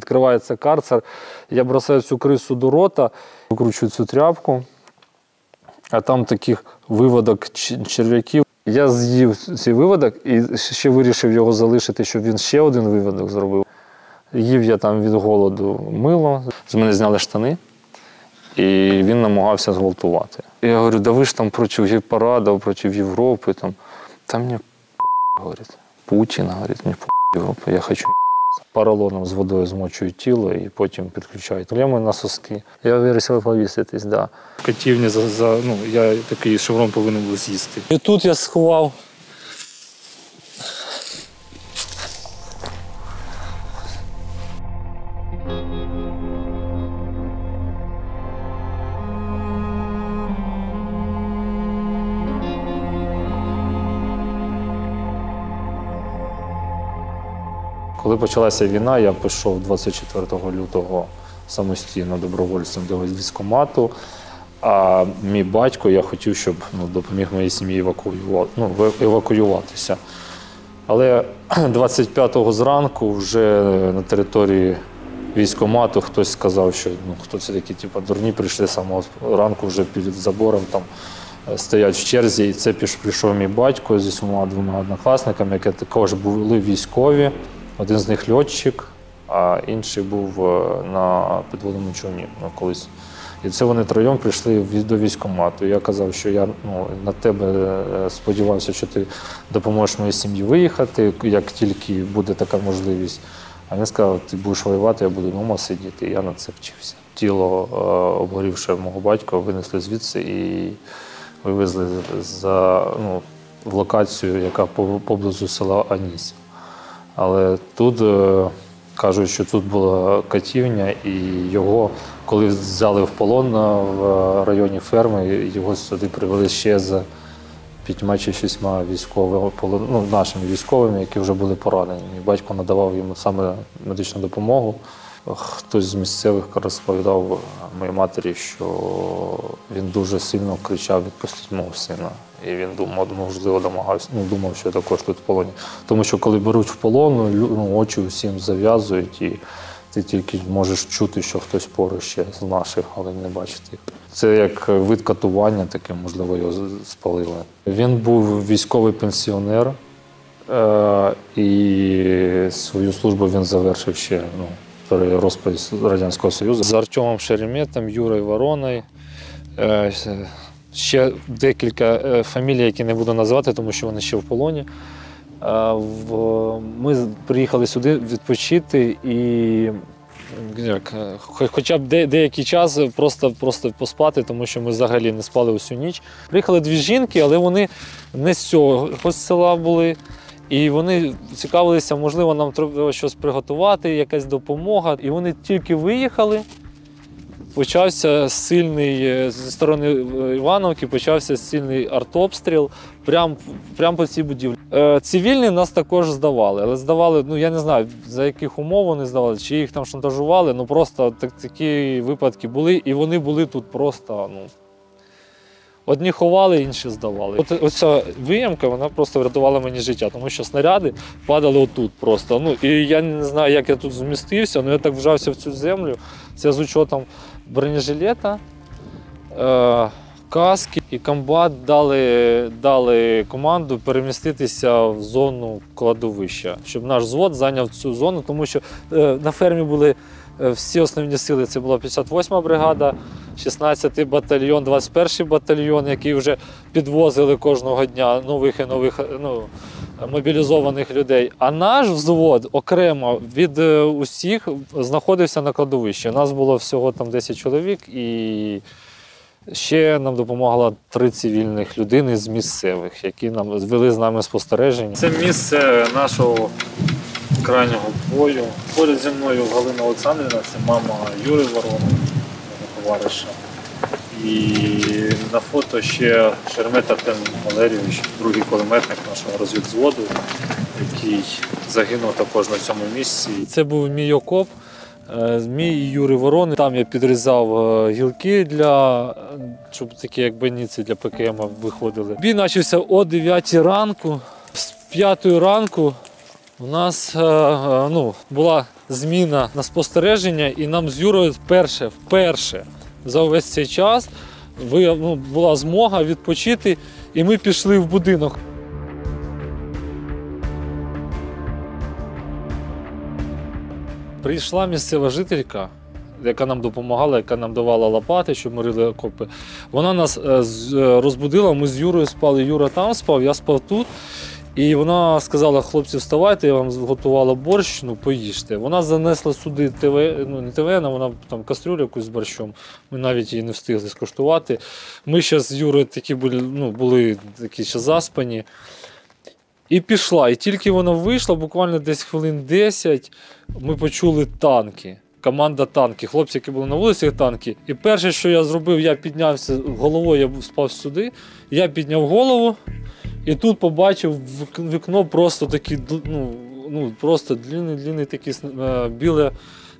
відкривається карцер. Я бросаю цю крису до рота, викручую цю тряпку, а там таких виводок черв'яків. Я з'їв цей виводок і ще вирішив його залишити, щоб він ще один виводок зробив. Їв я там від голоду мило, з мене зняли штани, і він намагався зґвалтувати. Я говорю, да ви ж там проти гіпарадів, проти Європи. Там, та мені говорить, Путін, говорить, мені п*** Європа, я хочу Паралоном з водою змочують тіло і потім підключають клеми на соски. Я вирішив повіситись, да. Катівня за, за ну, я такий шеврон повинен був з'їсти. І тут я сховав. Коли почалася війна, я пішов 24 лютого самостійно добровольцем до військкомату. А мій батько, я хотів, щоб ну, допоміг моїй сім'ї евакуювати, ну, евакуюватися. Але 25-го зранку вже на території військкомату хтось сказав, що ну, хто це такі, типу, дурні прийшли самого ранку вже під забором там е, стоять в черзі. І це піш- прийшов мій батько зі своїми двома однокласниками, які також були військові. Один з них льотчик, а інший був е, на підводному човні ну, колись. І це вони троєм прийшли до військкомату. Я казав, що я ну, на тебе е, сподівався, що ти допоможеш моїй сім'ї виїхати, як тільки буде така можливість. А він сказав, ти будеш воювати, я буду вдома сидіти. І я на це вчився. Тіло е, обгорівше мого батька винесли звідси і вивезли за ну, в локацію, яка поблизу села Аніс. Але тут е, кажуть, що тут була катівня, і його, коли взяли в полон е, в районі ферми, його сюди привели ще з п'ятьма чи шістьма військовими, ну, нашими військовими, які вже були поранені. Мій батько надавав йому саме медичну допомогу. Хтось з місцевих розповідав моїй матері, що він дуже сильно кричав відпустіть мого сина. І він думав, можливо, домагався, ну, думав, що також тут в полоні. Тому що коли беруть в полон, ну, очі усім зав'язують, і ти тільки можеш чути, що хтось поруч ще з наших, але не бачити їх. Це як вид катування, таке, можливо, його спалили. Він був військовий пенсіонер, е, і свою службу він завершив ще ну, при розпаді Радянського Союзу. З Артемом Шереметом, Юрою Вороною. Е, Ще декілька е, фамілій, які не буду називати, тому що вони ще в полоні. Ми приїхали сюди відпочити і як, е, хоча б де- деякий час просто, просто поспати, тому що ми взагалі не спали усю ніч. Приїхали дві жінки, але вони не з цього села були. І вони цікавилися, можливо, нам треба щось приготувати, якась допомога. І вони тільки виїхали, почався сильний е, зі сторони е, Івановки, почався сильний артобстріл прямо прям по цій будівлі. Е, Цивільні нас також здавали, але здавали, ну я не знаю, за яких умов вони здавали, чи їх там шантажували. Ну просто так, такі випадки були, і вони були тут просто. ну, Одні ховали, інші здавали. От оця виямка вона просто врятувала мені життя, тому що снаряди падали отут просто. Ну і я не знаю, як я тут змістився, але я так вжався в цю землю. Це з учетом бронежилета, е, каски і комбат дали, дали команду переміститися в зону кладовища, щоб наш взвод зайняв цю зону, тому що е, на фермі були всі основні сили. Це була 58-ма бригада, 16-й батальйон, 21-й батальйон, який вже підвозили кожного дня нових і нових ну, мобілізованих людей. А наш взвод окремо від е, усіх знаходився на кладовищі. У нас було всього там 10 чоловік, і ще нам допомагало три цивільних людини з місцевих, які нам вели з нами спостереження. Це місце нашого крайнього бою. Поряд зі мною Галина Олександрівна, це мама Юри Ворона, товариша. І на фото ще Шермет Артем Валерійович, другий кулеметник нашого розвідзводу, який загинув також на цьому місці. Це був мій окоп. е, Мій і Юри Ворони. Там я підрізав е, гілки для щоб такі як баніці для ПКМ виходили. Бій почався о 9 ранку. З 5 ранку у нас е, е, ну, була зміна на спостереження, і нам з Юрою вперше, вперше за увесь цей час ну, була змога відпочити, і ми пішли в будинок. Прийшла місцева жителька, яка нам допомагала, яка нам давала лопати, щоб ми рили окопи. Вона нас е, розбудила, ми з Юрою спали. Юра там спав, я спав тут. І вона сказала: хлопці, вставайте, я вам зготувала борщ, ну поїжте. Вона занесла сюди ТВ, ну не ТВ, вона там кастрюлю якусь з борщом. Ми навіть її не встигли скуштувати. Ми ще з Юрою такі були, ну, були такі ще заспані. І пішла. І тільки вона вийшла, буквально десь хвилин 10, ми почули танки. Команда танки. Хлопці, які були на вулиці, танки. І перше, що я зробив, я піднявся головою, я спав сюди. Я підняв голову і тут побачив вікно просто ду- ну, ну просто длинний, длинний такий е, біле,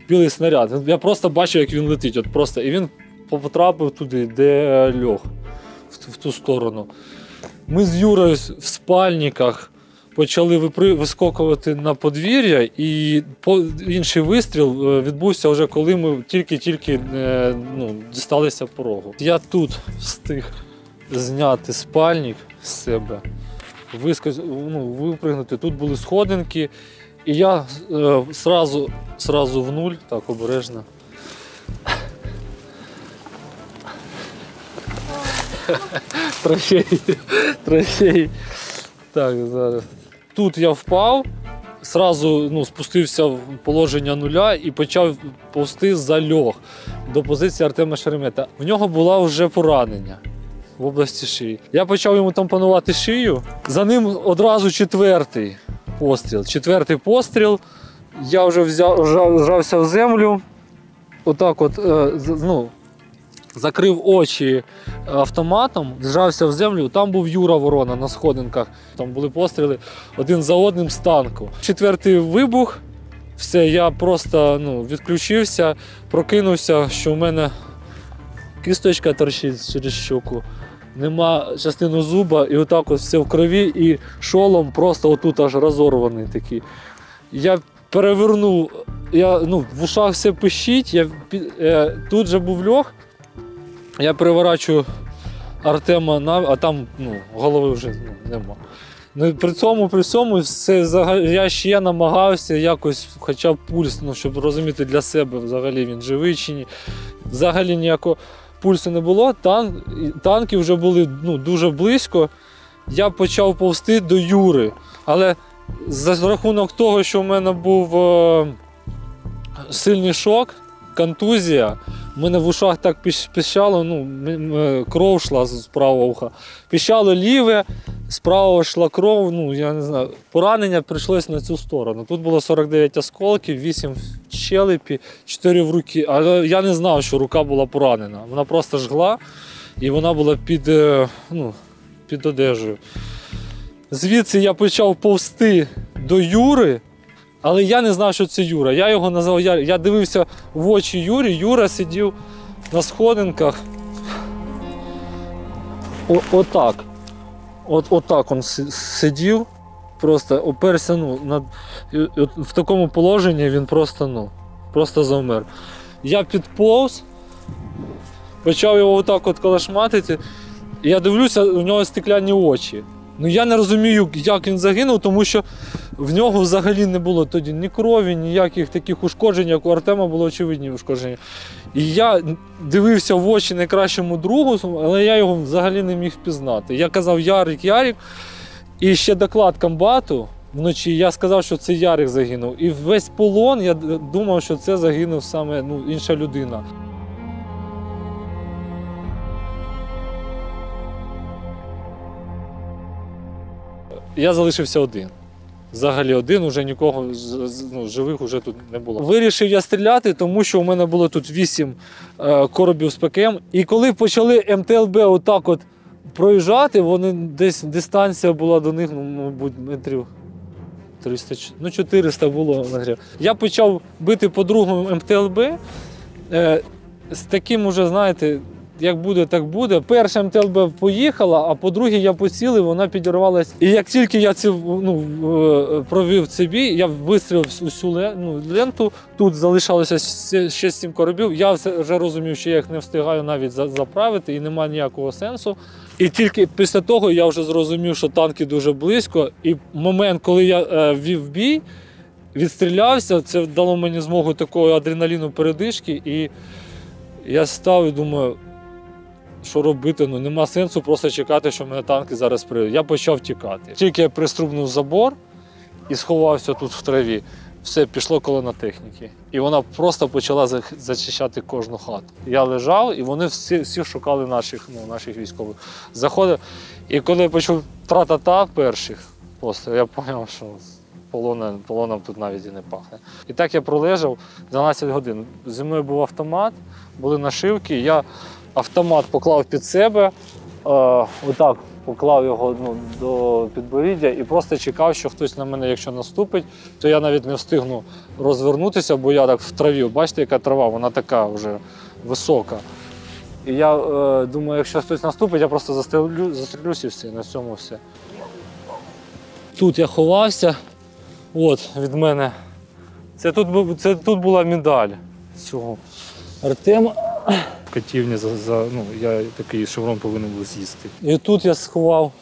білий снаряд. Я просто бачив, як він летить. От просто. І він потрапив туди, де е, льох, в, в ту сторону. Ми з Юрою в спальниках почали вискокувати на подвір'я, і по, інший вистріл е, відбувся вже коли ми тільки-тільки ну, дісталися порогу. Я тут встиг зняти спальник з себе, вискоз, ну, випригнути. Тут були сходинки, і я е, в нуль, так обережно. Трофей. Трофей. Так, зараз. Тут я впав, сразу ну, спустився в положення нуля і почав повсти за льох до позиції Артема Шеремета. В нього було вже поранення в області шиї. Я почав йому там панувати шию. За ним одразу четвертий постріл. Четвертий постріл. Я вже взяв, вжався в землю. Отак от, е, ну, закрив очі автоматом, вжався в землю. Там був Юра Ворона на сходинках. Там були постріли один за одним з танку. Четвертий вибух. Все, я просто ну, відключився, прокинувся, що в мене кісточка торчить через щоку. Нема частину зуба, і отак от все в крові, і шолом просто отут аж розорваний такий. Я перевернув, я, ну, в ушах все пищить, я, е, тут же був льох, я переворачую Артема на, а там ну, голови вже ну, нема. Ну, при цьому, при цьому все, я ще намагався якось, хоча б пульс, ну, щоб розуміти для себе, взагалі він живий чи ні. Взагалі ніякого пульсу не було. Тан, танки вже були ну, дуже близько. Я почав повзти до Юри. Але за рахунок того, що в мене був е, сильний шок, контузія, мене в ушах так піщ- піщало, ну, м- кров йшла з з правого уха. Піщало ліве, з правого йшла кров, ну я не знаю. Поранення прийшлось на цю сторону. Тут було 49 осколків, 8 в щелепі, 4 в руки. Але я не знав, що рука була поранена. Вона просто жгла і вона була під, е, ну, під одежею. Звідси я почав повсти до Юри, але я не знав, що це Юра. Я його назвав Ярик. Я дивився в очі Юрі. Юра сидів на сходинках. О, отак. От, отак він сидів, просто оперся ну, над, в такому положенні він просто, ну, просто завмер. Я підповз, почав його отак от колошматити. І я дивлюся, у нього стекляні очі. Ну я не розумію, як він загинув, тому що в нього взагалі не було тоді ні крові, ніяких таких ушкоджень, як у Артема було очевидні ушкодження. І я дивився в очі найкращому другу, але я його взагалі не міг впізнати. Я казав Ярик, Ярик. І ще доклад комбату вночі я сказав, що це Ярик загинув. І весь полон я думав, що це загинув саме ну, інша людина. Я залишився один. Взагалі один, уже нікого ну, живих уже тут не було. Вирішив я стріляти, тому що у мене було тут 8 е, коробів з ПКМ. І коли почали МТЛБ отак от проїжджати, вони десь дистанція була до них, ну, мабуть, метрів 300, ч- ну 400 було. Я почав бити по другому МТЛБ е, з таким уже, знаєте, як буде, так буде. Перша МТЛБ поїхала, а по другій я поцілив, вона підірвалась. І як тільки я ці, ну, е, провів цей бій, я вистрілив усю ну, ленту. Тут залишалося ще- сім коробів. Я вже розумів, що я їх не встигаю навіть заправити і немає ніякого сенсу. І тільки після того я вже зрозумів, що танки дуже близько. І момент, коли я е, вів бій, відстрілявся, це дало мені змогу такого адреналіну передишки. І я став і думаю, що робити? Ну нема сенсу просто чекати, що мене танки зараз прийдуть. Я почав тікати. Тільки я приструбнув забор і сховався тут в траві. Все пішло колона техніки. І вона просто почала зачищати кожну хату. Я лежав, і вони всі, всі шукали наших, ну, наших військових. Заходив. І коли я почув тра-та-та перших, просто я зрозумів, що полоном, полоном тут навіть і не пахне. І так я пролежав 12 годин. Зі мною був автомат, були нашивки. Я автомат поклав під себе, е, отак поклав його ну, до підборіддя і просто чекав, що хтось на мене, якщо наступить, то я навіть не встигну розвернутися, бо я так в траві. Бачите, яка трава, вона така вже висока. І я е, думаю, якщо хтось наступить, я просто застрелю, застрелюсь і все, на цьому все. Тут я ховався, от від мене. Це тут, це тут була медаль цього Артема. Катівні за, за ну, я такий шеврон повинен був з'їсти. І тут я сховав.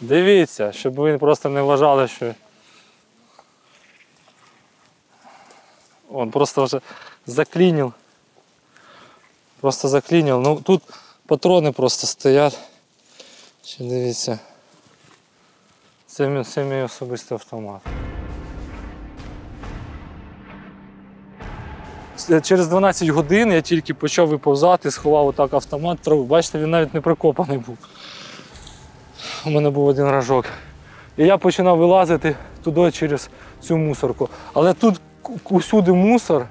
Дивіться, щоб ви просто не вважали, що. Он просто вже заклинив. Просто заклинив. Ну тут патрони просто стоять. Ще дивіться. Це, мій- це мій особистий автомат. Через 12 годин я тільки почав виповзати, сховав отак автомат, траву. Бачите, він навіть не прикопаний був. У мене був один ражок. І я починав вилазити туди через цю мусорку. Але тут усюди мусор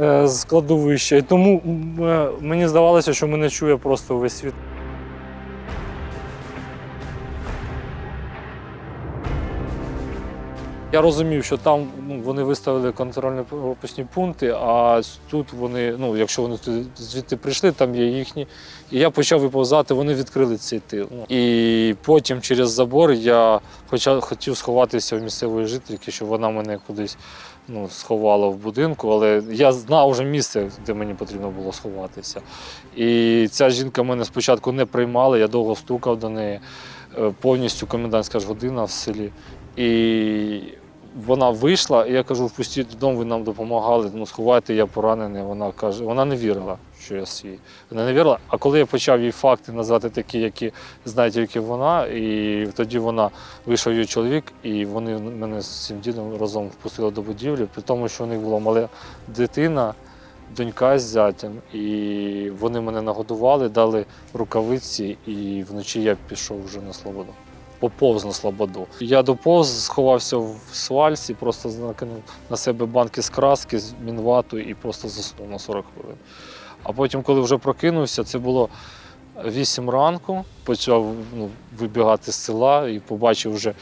е, з кладовища, і тому е, мені здавалося, що мене чує просто весь світ. Я розумів, що там ну, вони виставили контрольні пропускні пункти, а тут вони, ну, якщо вони звідти прийшли, там є їхні. І я почав виповзати, вони відкрили цей тил. Ну, І потім через забор я почав, хотів сховатися в місцевої жительки, щоб вона мене кудись ну, сховала в будинку, але я знав вже місце, де мені потрібно було сховатися. І ця жінка мене спочатку не приймала, я довго стукав до неї, е, повністю комендантська ж година в селі. І вона вийшла, і я кажу, впустіть додому, ви нам допомагали, ну сховайте, я поранений. Вона каже, вона не вірила, що я свій. Вона не вірила. А коли я почав їй факти назвати такі, які знає тільки вона, і тоді вона вийшов її чоловік, і вони мене з цим дідом разом впустили до будівлі, при тому, що у них була мала дитина, донька з зятям, і вони мене нагодували, дали рукавиці, і вночі я пішов вже на свободу. Поповз на слободу. Я доповз, сховався в свальці, просто накинув на себе банки з краски, з мінвату і просто заснув на 40 хвилин. А потім, коли вже прокинувся, це було 8 ранку, почав ну, вибігати з села і побачив вже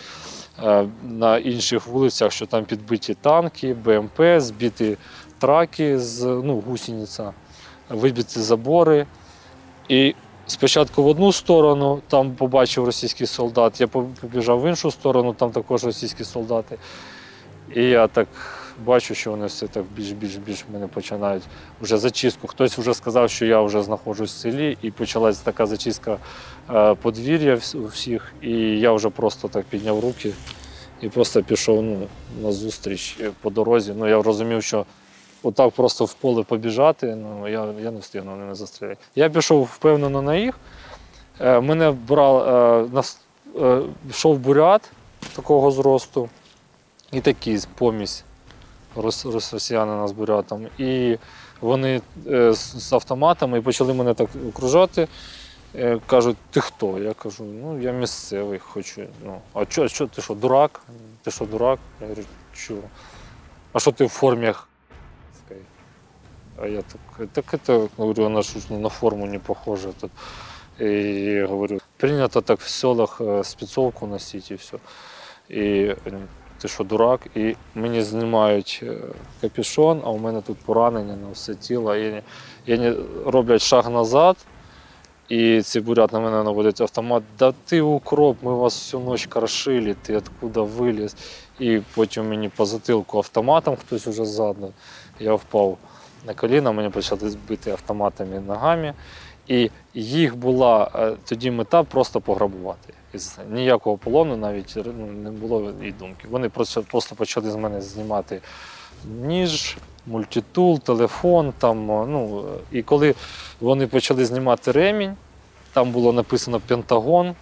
е, на інших вулицях, що там підбиті танки, БМП, збиті траки з ну, гусениця, вибиті забори. І спочатку в одну сторону, там побачив російський солдат, я побіжав в іншу сторону, там також російські солдати. І я так бачу, що вони все так більш-більш-більш мене починають вже зачистку. Хтось вже сказав, що я вже знаходжусь в селі, і почалась така зачистка е, подвір'я у всіх. І я вже просто так підняв руки і просто пішов ну, на зустріч е, по дорозі. Ну, я розумів, що отак просто в поле побіжати, ну, я, я не встигну, не застрілять. Я пішов впевнено на їх. Е, Мене брав, е, нас, е, йшов бурят такого зросту і такий помісь рос, рос, росіянина з бурятом. І вони е, з, автоматами почали мене так окружати. Е, кажуть, ти хто? Я кажу, ну я місцевий хочу. Ну, а що, ти що, дурак? Ти що, дурак? Я говорю, що? А що ти в формі? А я так, так это, говорю, она же на форму не похожа. Тут. И говорю, принято так в селах э, спецовку носить и все. І ти що, дурак? І мені знімають е, капюшон, а у мене тут поранення на все тіло. І, не- роблять шаг назад. І цей бурят на мене наводить автомат. Да ти укроп, ми вас всю ніч крошили, ти откуда виліз. І потім мені по затилку автоматом хтось уже ззаду. Я впав на коліна, мені почали збити автоматами ногами. І їх була е, тоді мета просто пограбувати. Ніякого полону навіть ну, не було і думки. Вони просто, просто почали з мене знімати ніж, мультитул, телефон. Там, ну, і коли вони почали знімати ремінь, там було написано Пентагон,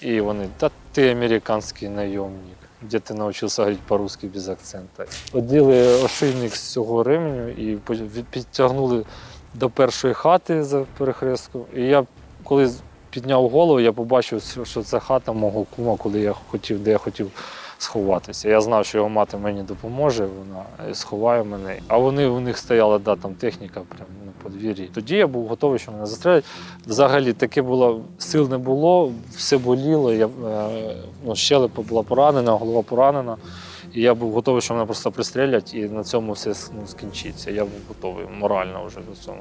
і вони, та ти американський найомник, де ти навчився говорити по-русски без акцента. Оділи ошейник з цього ременю і підтягнули до першої хати за перехрестку. І я, коли підняв голову, я побачив, що це хата мого кума, коли я хотів, де я хотів сховатися. Я знав, що його мати мені допоможе, вона е, сховає мене. А вони у них стояла да, там техніка прямо на подвір'ї. Тоді я був готовий, що мене застрелять. Взагалі таке було, сил не було, все боліло. Я, е, ну, щелепа була поранена, голова поранена. І я був готовий, що мене просто пристрелять, і на цьому все ну, скінчиться. Я був готовий морально вже до цього.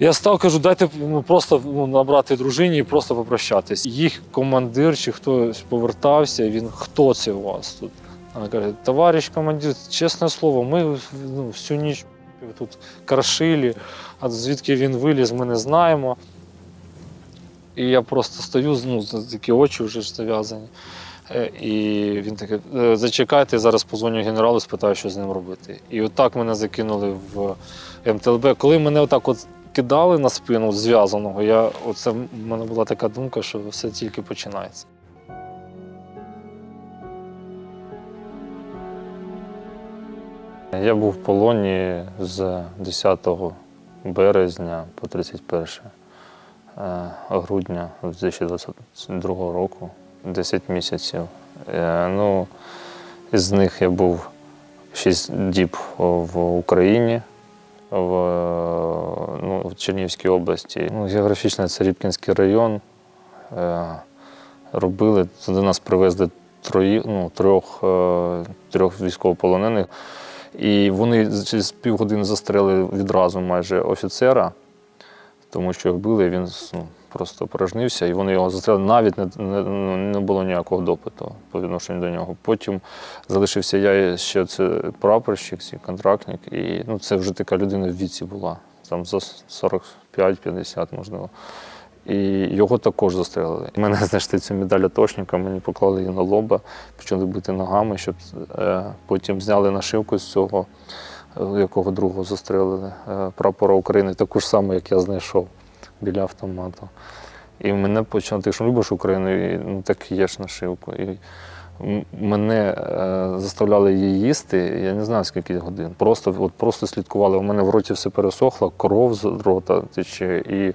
Я став, кажу, дайте ну, просто ну, набрати дружині і просто попрощатись. Їх командир чи хтось повертався, він хто це у вас тут? Вона каже, товариш командир, чесне слово, ми ну, всю ніч тут крашили, а звідки він виліз, ми не знаємо. І я просто стою, ну, такі очі вже зав'язані. Е, І він такий, «Е, зачекайте, зараз позвоню генералу, спитаю, що з ним робити. І отак мене закинули в МТЛБ. Коли мене отак от кидали на спину зв'язаного, я, оце, в мене була така думка, що все тільки починається. Я був в полоні з 10 березня по 31 е, грудня 2022 року, 10 місяців. Е, Ну, із них я був 6 діб в Україні, в, ну, в Чернігівській області. Ну, географічно це Рібкінський район. Е, Робили, туди нас привезли трої, ну, трьох, е, трьох військовополонених. І вони через півгодини застрелили відразу майже офіцера, тому що його били, він ну, просто порожнився, і вони його застрелили. Навіть не, не, не було ніякого допиту по відношенню до нього. Потім залишився я ще це прапорщик, контрактник, і ну, це вже така людина в віці була, там за 45-50, можливо. І його також застрелили. Мене знайшли цю медаль атошника, мені поклали її на лоба, почали бити ногами, щоб е, потім зняли нашивку з цього, е, якого другого застрелили, е, прапора України, таку ж саму, як я знайшов біля автомату. І мене почало, ти ж любиш Україну, і ну, так ж нашивку. І мене е, заставляли її їсти, я не знаю скільки годин. Просто, от, просто слідкували. У мене в роті все пересохло, кров з рота тече. І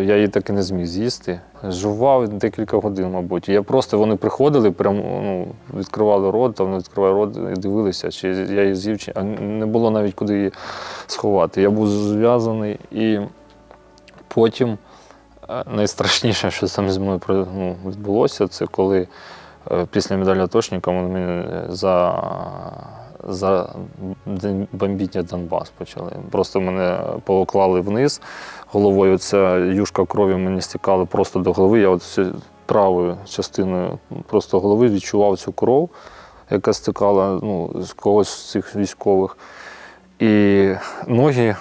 я її так і не зміг з'їсти. Жував декілька годин, мабуть. Я просто вони приходили, прямо ну, відкривали рот, там не відкривали рот і дивилися, чи я її з'їв, чи а не було навіть куди її сховати. Я був зв'язаний і потім е, найстрашніше, що саме зі мною ну, відбулося, це коли е, після медалі атошника вони за, за день бомбіння Донбас почали. Просто мене поклали вниз головою. Ця юшка крові мені стікала просто до голови. Я от правою частиною просто голови відчував цю кров, яка стікала ну, з когось з цих військових. І ноги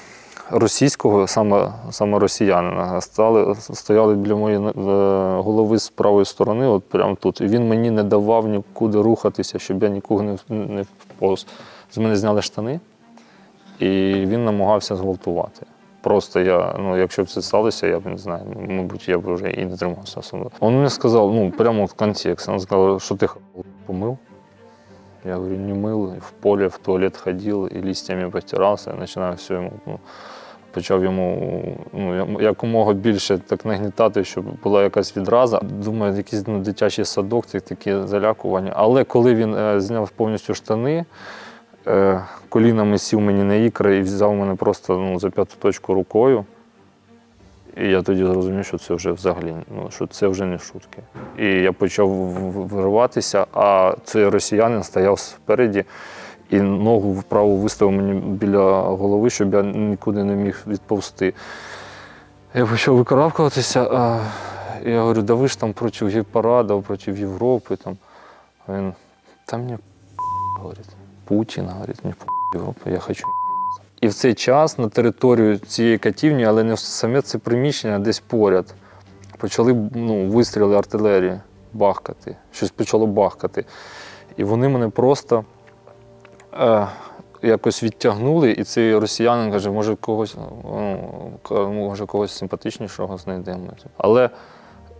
російського, саме, саме росіянина, стали, стояли біля моєї е, голови з правої сторони, от прямо тут. І він мені не давав нікуди рухатися, щоб я не, не вповз. З мене зняли штани, і він намагався зґвалтувати. Просто я, ну, якщо б це сталося, я б не знаю, мабуть, я б вже і не тримався особо. Він мені сказав, ну, прямо в контекст, він сказав, що ти помив. Я говорю, не мыл, в поле, в туалет ходил и листьями потирався, і починаю все йому. Ну, почав йому ну, якомога більше так нагнітати, щоб була якась відраза. Думаю, якийсь ну, дитячий садок, такі залякування. Але коли він е, зняв повністю штани, колінами сів мені на ікри і взяв мене просто ну, за п'яту точку рукою. І я тоді зрозумів, що це вже взагалі ну, що це вже не шутки. І я почав вириватися, а цей росіянин стояв спереді і ногу вправо виставив мені біля голови, щоб я нікуди не міг відповсти. Я почав викарабкуватися. А я говорю, да ви ж там проти гей-парада, проти Європи. Там. А він, та мені говорить, Путін, говорить, мені Європа, я хочу. І в цей час на територію цієї катівні, але не саме це приміщення, а десь поряд, почали ну, вистріли артилерії бахкати. Щось почало бахкати. І вони мене просто е, якось відтягнули, і цей росіянин каже, може когось, ну, може когось симпатичнішого знайдемо. Але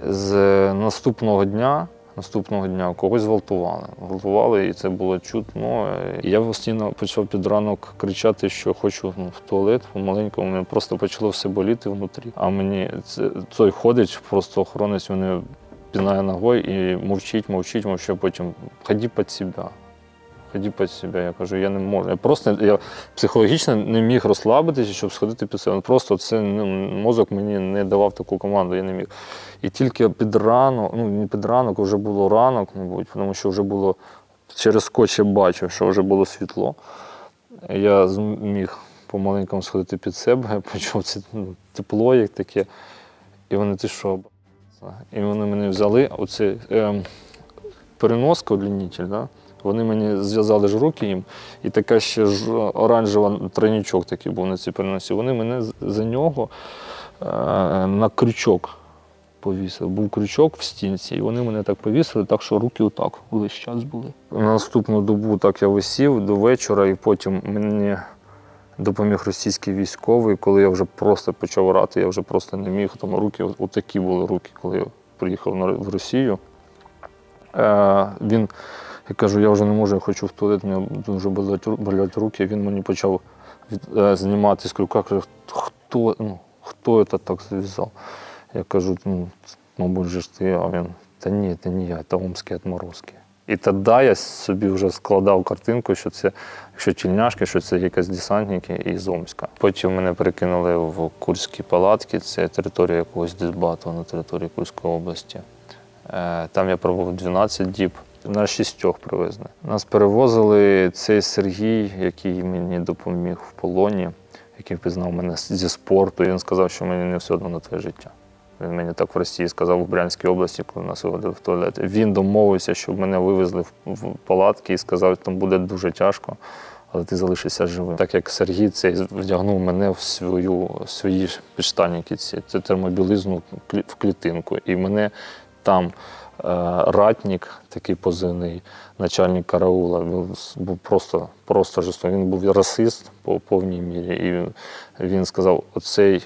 з наступного дня. Наступного дня когось гвалтували. Гвалтували, і це було чутно. І я постійно почав під ранок кричати, що хочу ну, в туалет по-маленькому. Мене просто почало все боліти внутрі. А мені це, той ходить, просто охоронець мене пінає ногою і мовчить, мовчить, мовчить, потім ході під себе. Ході під себе. Я кажу, я не можу. Я просто я психологічно не міг розслабитися, щоб сходити під себе. Просто це ну, мозок мені не давав таку команду, я не міг. І тільки під ранок, ну не під ранок, вже було ранок, мабуть, тому що вже було через скотч я бачив, що вже було світло. Я зміг помаленькому сходити під себе, я почув це ну, тепло, як таке. І вони ти що? І вони мене взяли, оце ем, переноска, удлінитель, да? Вони мені зв'язали ж руки їм, і така ще ж оранжева тройничок такий був на цій переносі. Вони мене за нього е, на крючок повісили. Був крючок в стінці, і вони мене так повісили, так що руки отак увесь час були. На наступну добу так я висів до вечора, і потім мені допоміг російський військовий, коли я вже просто почав орати, я вже просто не міг. Там руки, отакі були руки, коли я приїхав в Росію. Е, він, я кажу, я вже не можу, я хочу в туалет, мені дуже болять, руки. Він мені почав е, знімати з крюка, каже, хто, ну, хто це так зв'язав? Я кажу, ну, мабуть, же ж ти, а він, та ні, це не я, це омські отморозки. І тоді я собі вже складав картинку, що це, якщо тільняшки, що це якісь десантники із Омська. Потім мене перекинули в Курські палатки, це територія якогось дисбату на території Курської області. Е, Там я пробув 12 діб. На шістьох привезли. Нас перевозили цей Сергій, який мені допоміг в полоні, який впізнав мене зі спорту. Він сказав, що мені не все одно на твоє життя. Він мені так в Росії сказав в Брянській області, коли нас виводили в туалет. Він домовився, щоб мене вивезли в, палатки і сказав, що там буде дуже тяжко, але ти залишишся живим. Так як Сергій цей вдягнув мене в свою свої підштанники, ці термобілизну в клітинку. І мене там ратник, такий позивний, начальник караула, був, був просто, просто жорстокий. Він був расист по повній мірі. І він, він сказав: оцей.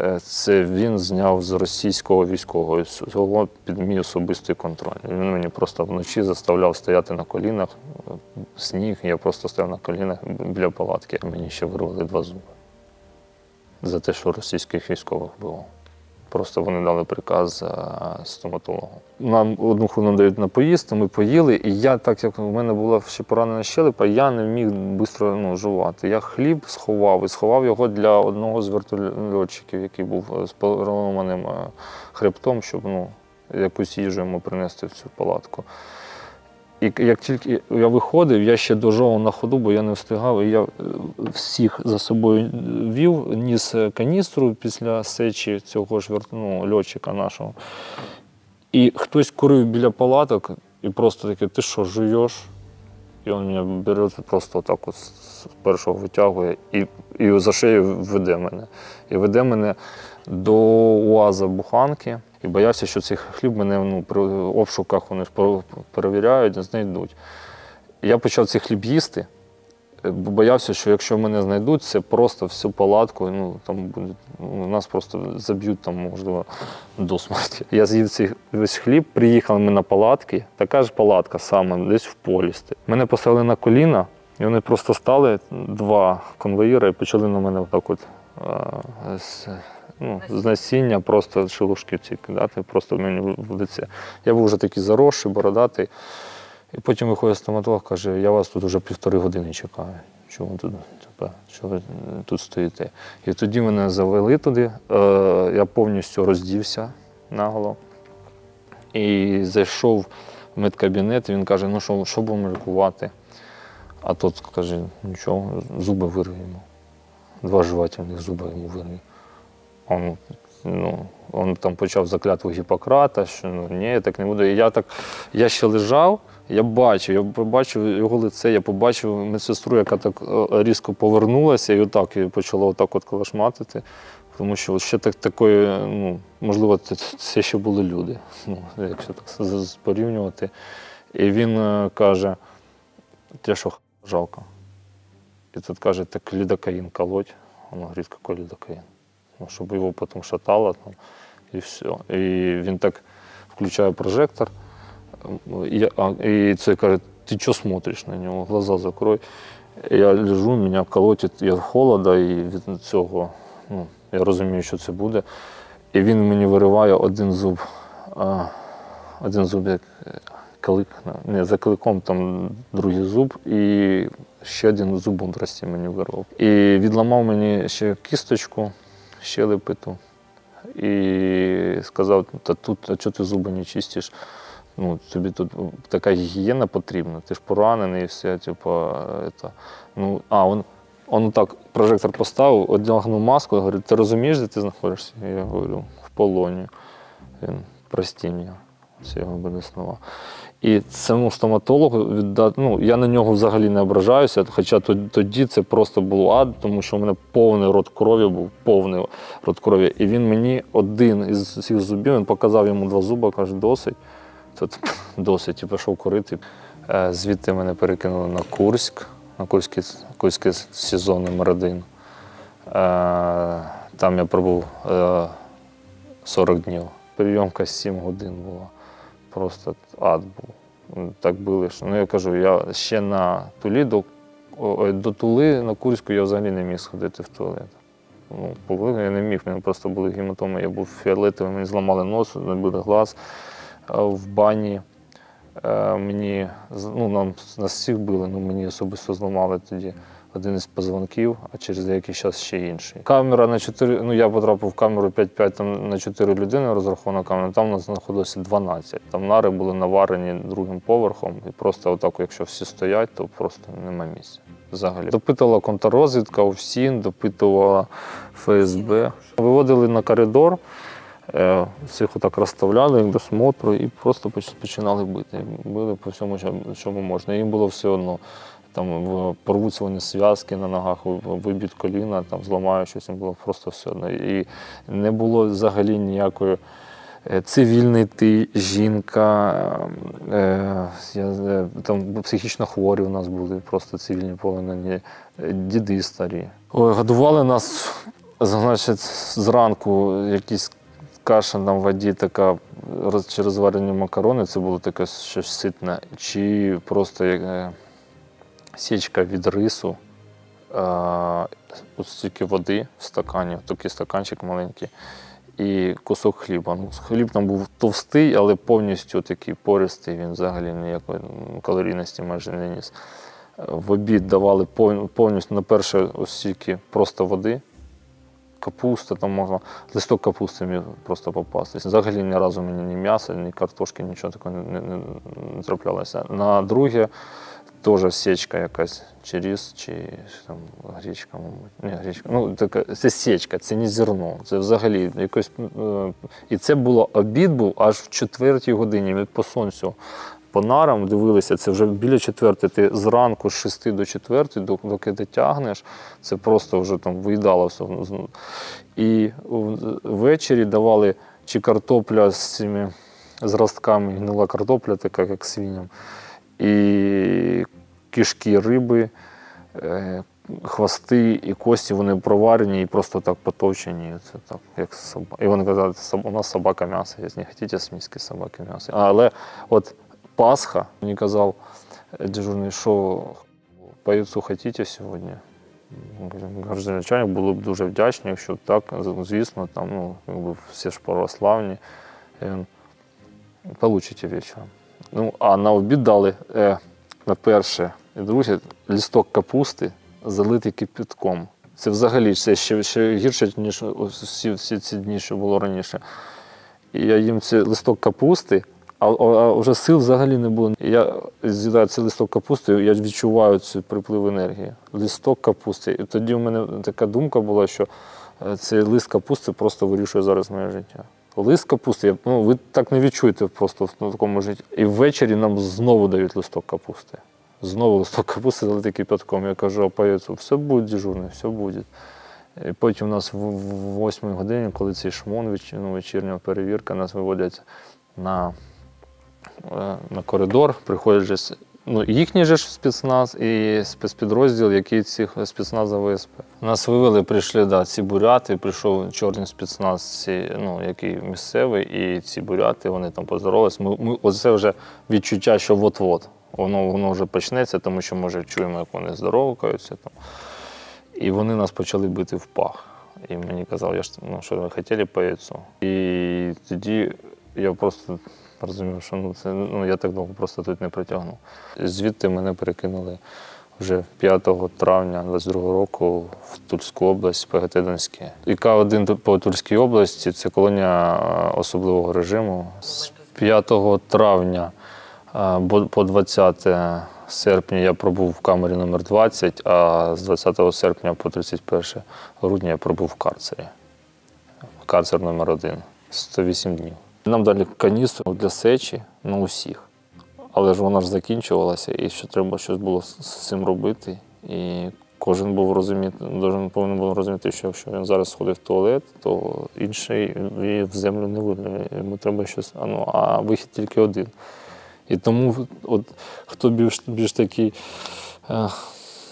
Е, Це він зняв з російського військового цього під мій особистий контроль. Він мені просто вночі заставляв стояти на колінах, е, сніг, я просто стояв на колінах біля палатки. Мені ще вирвали два зуби за те, що російських військових було. Просто вони дали приказ е, стоматологу. Нам одну хвилину дають на поїсти, ми поїли, і я, так як у мене була ще поранена щелепа, я не міг швидко ну, жувати. Я хліб сховав і сховав його для одного з вертольотчиків, який був з поламаним е, хребтом, щоб ну, якусь їжу йому принести в цю палатку. І як тільки я виходив, я ще дожовував на ходу, бо я не встигав. І я е, всіх за собою вів, ніс е, каністру після сечі цього ж ну, льотчика нашого. І хтось курив біля палаток і просто таке, ти що, жуєш? І він мене бере просто отак от з першого витягує і, і за шею веде мене. І веде мене до УАЗа буханки. І боявся, що цей хліб мене ну, при обшуках вони ж перевіряють, знайдуть. Я почав цей хліб їсти, е, бо боявся, що якщо мене знайдуть, це просто всю палатку, ну там буде, ну, нас просто заб'ють там, можливо, до смерті. Я з'їв цей весь хліб, приїхали ми на палатки, така ж палатка саме, десь в полі. стоїть. Мене поставили на коліна, і вони просто стали, два конвоїри, і почали на мене отак от. Ну, з насіння просто шелушки ці кидати, просто мені в лице. Я був вже такий заросший, бородатий. І потім виходить стоматолог, каже, я вас тут вже півтори години чекаю. чого тут, що ви тут стоїте. І тоді мене завели туди. Е, я повністю роздівся наголо. І зайшов в медкабінет, і він каже, ну що, що будемо лікувати? А тот каже, нічого, зуби вирвемо. Два жувательних зуба йому вирві. Он, ну, он там почав заклятву Гіппократа, що ну ні, так не буде. І я так, я ще лежав, я бачив, я побачив його лице, я побачив медсестру, яка так е, різко повернулася і отак і почала отак от калашматити. Тому що ще так такої, ну, можливо, це, ще були люди, ну, якщо так порівнювати. І він е, каже, тебе що жалко? І тут каже, так лідокаїн колоть. Вона говорить, який лідокаїн? Ну, щоб його потім шатало там, і все. І він так включає прожектор. І, а, і це каже, ти що смотриш на нього? Глаза закрой. Я лежу, мене колотить від холода і від цього. Ну, я розумію, що це буде. І він мені вириває один зуб. Один зуб як е, клик, не, за кликом там другий зуб, і ще один зуб мудрості мені вирвав. І відламав мені ще кісточку, щелепиту. І сказав, та тут, а чого ти зуби не чистиш? Ну, тобі тут така гігієна потрібна, ти ж поранений і все, типу, это. ну, а, он, он так прожектор поставив, одягнув маску, говорить, ти розумієш, де ти знаходишся? Я говорю, в полоні. Він, прости мене. Це його буде слова. І цьому стоматологу віддати, ну, я на нього взагалі не ображаюся, хоча тоді, це просто був ад, тому що у мене повний рот крові був, повний рот крові. І він мені один із цих зубів, він показав йому два зуби, каже, досить. Тут досить і пішов курити. Е, Звідти мене перекинули на Курськ, на Курський, Курський сезон номер один. Е, Там я пробув е, 40 днів. Прийомка 7 годин була. Просто ад був. Так били, що ну я кажу, я ще на Тулі до, до Тули на Курську я взагалі не міг сходити в туалет. Ну, я не міг, в мене просто були гематоми, я був фіолетовий, мені зламали нос, набили глаз в бані. Е, Мені ну, нам нас всіх били, ну мені особисто зламали тоді один із позвонків, а через деякий час ще інший. Камера на 4, ну я потрапив в камеру 5-5 там на 4 людини розрахована камера, там у нас знаходилося 12. Там нари були наварені другим поверхом, і просто отак, якщо всі стоять, то просто нема місця. Взагалі. Допитувала контррозвідка, ОВСІН, допитувала ФСБ. Виводили на коридор, е, всіх отак розставляли до смотру і просто починали бити. Били по всьому, чому можна. Їм було все одно. Там порвуться вони зв'язки на ногах, виб'ють коліна, там зламають щось, було просто все одно. І не було взагалі ніякої е, цивільний ти, жінка, е, я, е, там психічно хворі у нас були, просто цивільні полонені, е, діди старі. Годували нас, значить, зранку якісь каша на воді така чи розварені макарони, це було таке щось ситне, чи просто е, січка від рису, е, от стільки води в стакані, такий стаканчик маленький, і кусок хліба. Ну, хліб там був товстий, але повністю такий пористий, він взагалі ніякої калорійності майже не ніс. В обід давали повністю на перше ось стільки просто води. Капуста, там можна листок капусти міг просто попастись. Взагалі ні разу мені ні м'яса, ні картошки, нічого такого не, не, не траплялося. На друге теж січка якась, ріс, чи там гречка, мабуть. Ні, гречка. Ну, така, це січка, це не зерно. Це взагалі якось. е, І це було обід був аж в четвертій годині. Ми по сонцю. По нарам дивилися, це вже біля четвертої. Ти зранку з 6 до четвертої, доки ти тягнеш, це просто вже там виїдало все. Ну, І ввечері давали чи картопля з цими зразками, гнила картопля, така як свиням, і кишки риби, е, хвости і кості вони проварені і просто так потовчені. Це так, як собака. І вони казали, «Соб- у нас собака м'ясо, якщо не хочете з собаки м'ясо. Але от Пасха, мені казав е, дежурний, що по яйцу сьогодні? Кажу, начальник було б дуже вдячні, якщо так, звісно, там, ну, всі ж православні. І він, Получите вечором. Ну, а на обід е, на перше і друге лісток капусти залитий кипятком. Це взагалі це ще, ще гірше, ніж всі, всі ці дні, що було раніше. І я їм цей листок капусти, а, а, вже сил взагалі не було. Я з'їдаю цей листок капусти, я відчуваю цей приплив енергії. Листок капусти. І тоді в мене така думка була, що е, цей лист капусти просто вирішує зараз моє життя. Лист капусти, ну, ви так не відчуєте просто в такому житті. І ввечері нам знову дають листок капусти. Знову листок капусти залитий кипятком. Я кажу, а все буде дежурно, все буде. І потім у нас в в восьмій годині, коли цей шмон, ну, вечірня перевірка, нас виводять на, е, на коридор, приходять ну, їхній же ж спецназ і спецпідрозділ, який цих спецназа ВСП. Нас вивели, прийшли да, ці буряти, прийшов чорний спецназ, ці, ну, який місцевий, і ці буряти, вони там поздоровалися. Ми, ми, оце вже відчуття, що от-от. Воно, воно вже почнеться, тому що, може, чуємо, як вони здоровкаються. Там. І вони нас почали бити в пах. І мені казали, я ж, ну, що ви хотіли по яйцю. І тоді я просто розумів, що ну, це, ну, я так довго просто тут не протягну. Звідти мене перекинули вже 5 травня 22 року в Тульську область, ПГТ Донське. ІК-1 по Тульській області це колонія особливого режиму. З 5 травня по 20 серпня я пробув в камері номер 20, а з 20 серпня по 31 грудня я пробув в карцері. Карцер номер 1 108 днів. Нам дали каністру для сечі на усіх. Але ж вона ж закінчувалася, і що треба щось було з цим робити. І кожен був розуміти, повинен був розуміти, що якщо він зараз сходить в туалет, то інший в землю не вигляне. Йому треба щось, а, ну, а вихід тільки один. І тому от, хто більш, більш такий, е,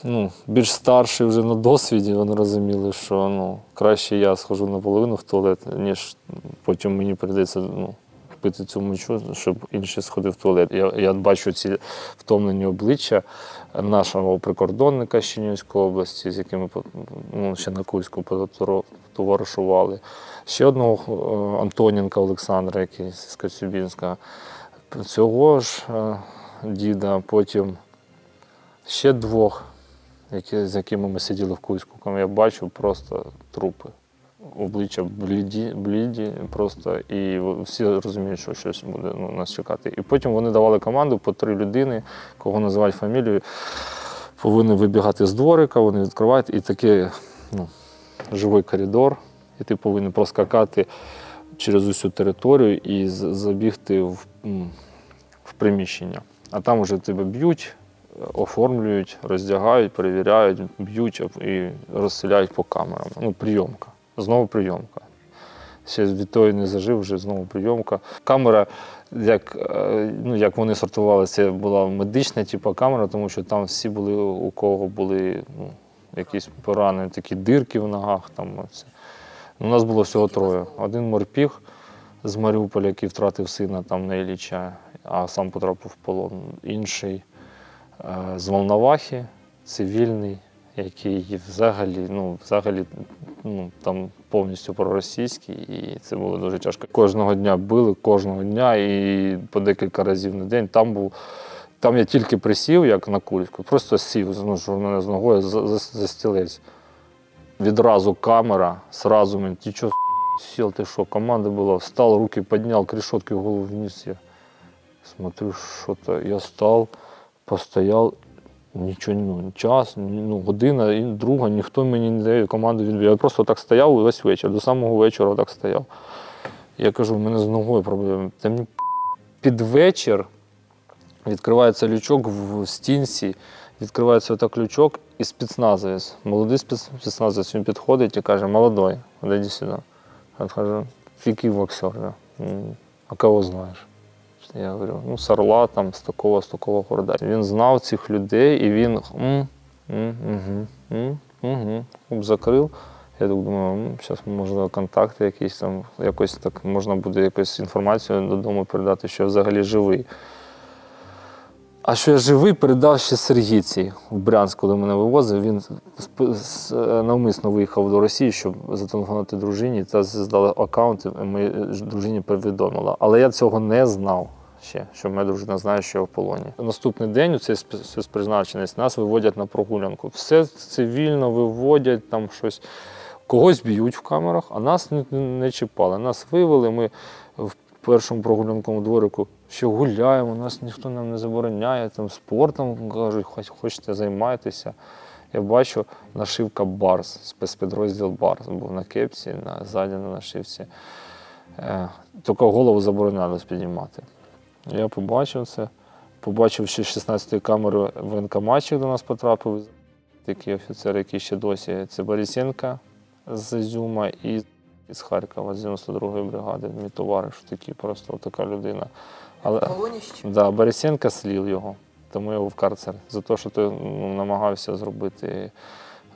ну, більш старший вже на досвіді, вони розуміли, що ну, краще я схожу наполовину в туалет, ніж потім мені прийдеться ну, пити цю мочу, щоб інший сходив в туалет. Я, я бачу ці втомлені обличчя нашого прикордонника з Чернігівської області, з якими ну, ще на Кульську товаришували. Ще одного е, Антоненка Олександра, який з Коцюбінська. Цього ж е, діда, потім ще двох, які, з якими ми сиділи в Кульську. Я бачу просто трупи. Обличчя бліді, бліді просто, і всі розуміють, що щось буде ну, нас чекати. І потім вони давали команду по три людини, кого називають фамілією, повинні вибігати з дворика, вони відкривають, і такий ну, живий коридор, і ти повинен проскакати через усю територію і забігти в, в приміщення. А там вже тебе б'ють, оформлюють, роздягають, перевіряють, б'ють і розселяють по камерам. Ну, прийомка. Знову прийомка. Ще від тої не зажив, вже знову прийомка. Камера, як, е, ну, як вони сортували, це була медична типу, камера, тому що там всі були, у кого були ну, якісь поранені, такі дирки в ногах. Там, оце. У нас було всього троє. Один морпіг з Маріуполя, який втратив сина там на Ілліча, а сам потрапив в полон. Інший з Волновахи, цивільний, який взагалі, ну, взагалі ну, там повністю проросійський, і це було дуже тяжко. Кожного дня били, кожного дня і по декілька разів на день. Там був. Там я тільки присів, як на кульську, просто сів, ну, що в мене з ногою за, за, за стілець. Відразу камера, сразу мені, ти що, сел, ти що, команда була, встал, руки підняв, к решетке голову вниз я. Смотрю, що-то. Я став, постояв, нічого, ну, час, ну, година, друга, ніхто мені не дає команду відбив. Я просто так стояв весь вечір, до самого вечора так стояв. Я кажу, у мене з ногою проблеми. Та мені під вечір відкривається лючок в стінці, відкривається отак лючок і спецназовець. Молодий спец- спецназовець, він підходить і каже, молодой, іди сюди. Я кажу, який боксер? А кого знаєш? Я говорю, ну, з Орла, там, з такого, з такого города. Він знав цих людей і він м, м, угу, м, угу, Клуб закрив. Я так думаю, зараз можливо контакти якісь там, якось так можна буде якусь інформацію додому передати, що я взагалі живий. А що я живий, передав ще Сергій цій в Брянськ, коли мене вивозив. Він е, навмисно виїхав до Росії, щоб зателефонувати дружині та здали аккаунт, і моїй дружині повідомила. Але я цього не знав, ще, що моя дружина знає, що я в полоні. Наступний день у цей спецпризначенець нас виводять на прогулянку. Все цивільно виводять, там щось. Когось б'ють в камерах, а нас не, не чіпали. Нас вивели. Ми в першому прогулянковому дворику ще гуляємо, нас ніхто нам не забороняє, там спортом кажуть, хоч хочете займайтеся. Я бачу нашивка Барс, спецпідрозділ Барс був на кепці, на ззаді на нашивці. Е, Тільки голову заборонялось піднімати. Я побачив це. Побачив, що 16-ї камери воєнкоматчик до нас потрапив. Такий офіцер, який ще досі. Це Борисенка з Ізюма і з Харкова, з 92-ї бригади. Мій товариш такий, просто така людина. Але да, Борисенка слів його, тому його в карцер. За те, що той ну, намагався зробити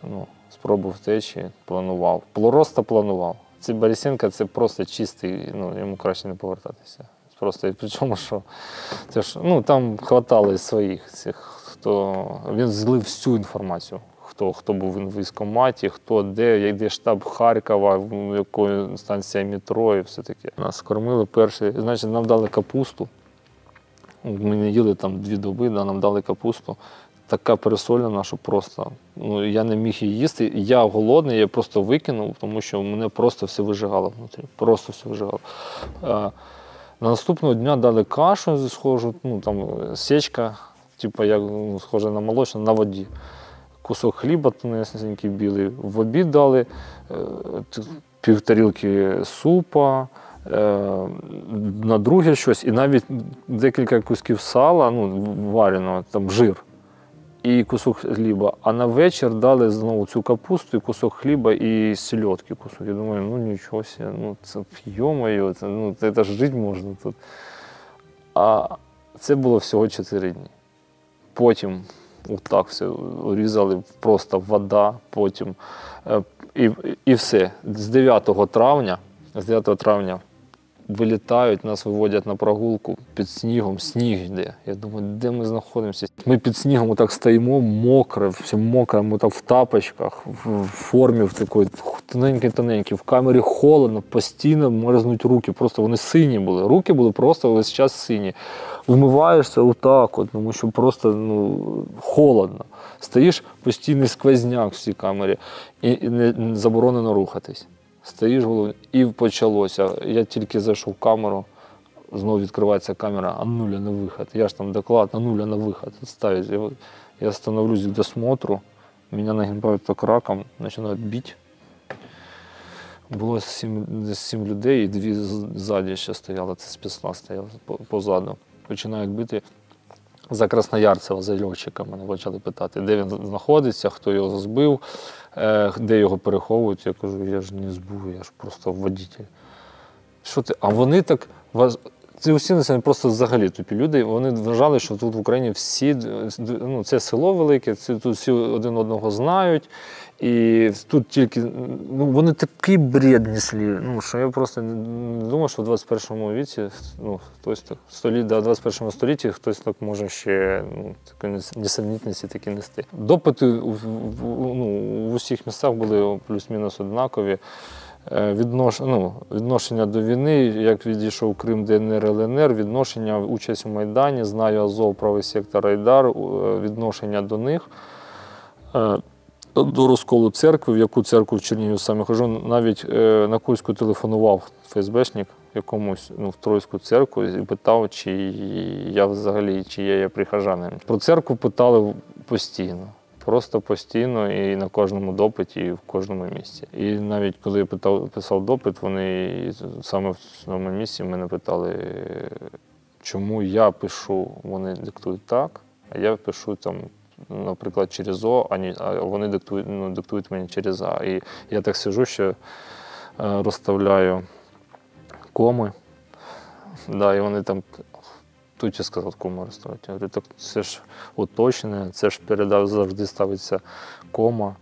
ну, спробу втечі, планував. Просто планував. Це Борисенка це просто чистий, ну, йому краще не повертатися. Просто і причому, що це ж, ну, там хватало своїх цих, хто він злив всю інформацію. Хто, хто був в військкоматі, хто де, як де штаб Харкова, якої станція метро і все таке. Нас кормили перший, значить, нам дали капусту. Ми не їли там дві доби, да, нам дали капусту. Така пересолена, що просто ну, я не міг її їсти. Я голодний, я просто викинув, тому що мене просто все вижигало внутрі. Просто все вижигало. На наступного дня дали кашу схожу, ну там сечка, типу, як ну, схоже на молочну, на воді. Кусок хліба тонесенький білий. В обід дали е, півтарілки супа, е, на друге щось, і навіть декілька кусків сала, ну, вареного, там жир, і кусок хліба. А на вечір дали знову цю капусту, і кусок хліба і сільотки кусок. Я думаю, ну нічого себе, ну це йо-моє, це, ну, це, це ж жити можна тут. А це було всього 4 дні. Потім отак все різали, просто вода, потім е, і, і все. З 9 травня, з 9 травня вилітають, нас виводять на прогулку під снігом, сніг йде. Я думаю, де ми знаходимося? Ми під снігом отак стоїмо, мокре, все мокре, ми так в тапочках, в формі в такої тоненькій-тоненькій, в камері холодно, постійно мерзнуть руки. Просто вони сині були. Руки були просто весь час сині. Вмиваєшся отак, от, тому що просто ну, холодно. Стоїш постійний сквозняк в цій камері, і, не заборонено рухатись. Стоїш головою, і почалося. Я тільки зайшов в камеру, знову відкривається камера, а нуля на виход. Я ж там доклад, а нуля на виход. Ставить. Я, становлюсь к досмотру, мене нагибають так раком, починають бити. Було сім, сім людей, і дві ззаді ще стояли, це спецназ стояв позаду. Починають бити. За Красноярцева, за льотчика мене почали питати, де він знаходиться, хто його збив, де його переховують. Я кажу, я ж не збув, я ж просто водитель. Що ти? А вони так. Ці усі населені просто взагалі тупі люди. Вони вважали, що тут в Україні всі ну, це село велике, тут всі один одного знають. І тут тільки ну, вони такий бред несли, ну, що я просто не думав, що в 21 віці, ну, хтось так, столі, да, в 21 столітті хтось так може ще ну, такі нес- такі нести. Допити в, ну, в усіх містах були плюс-мінус однакові. Е, Віднош, ну, відношення до війни, як відійшов Крим, ДНР, ЛНР, відношення участь у Майдані, знаю Азов, правий сектор Айдар, е, відношення до них. До розколу церкви, в яку церкву в Чернігів саме хожу, навіть е, на Курську телефонував ФСБшник якомусь ну, в Тройську церкву і питав, чи я взагалі, чи є я прихожанин. Про церкву питали постійно. Просто постійно і на кожному допиті, і в кожному місці. І навіть коли я питав, писав допит, вони саме в цьому місці мене питали, чому я пишу, вони диктують так, а я пишу там, наприклад, через О, а, вони диктують, ну, диктують мені через А. І я так сижу, що е, розставляю коми. Да, і вони там тут я сказав, кому розставити. Я говорю, так це ж уточнене, це ж передав завжди ставиться кома.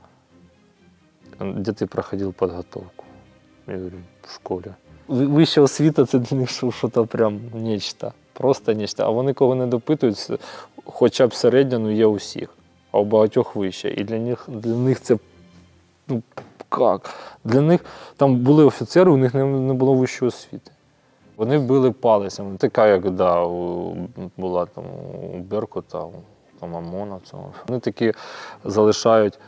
Де ти проходив підготовку? Я говорю, в школі. Вища освіта це для них що- що-то прям нечто. Просто нечто. А вони кого не допитуються, хоча б середня, ну є у всіх, а у багатьох вище. І для них, для них це ну як? Для них там були офіцери, у них не, не було вищої освіти. Вони били палицями. Така, як да, була там у Беркута, у там Амона. цього. Вони такі залишають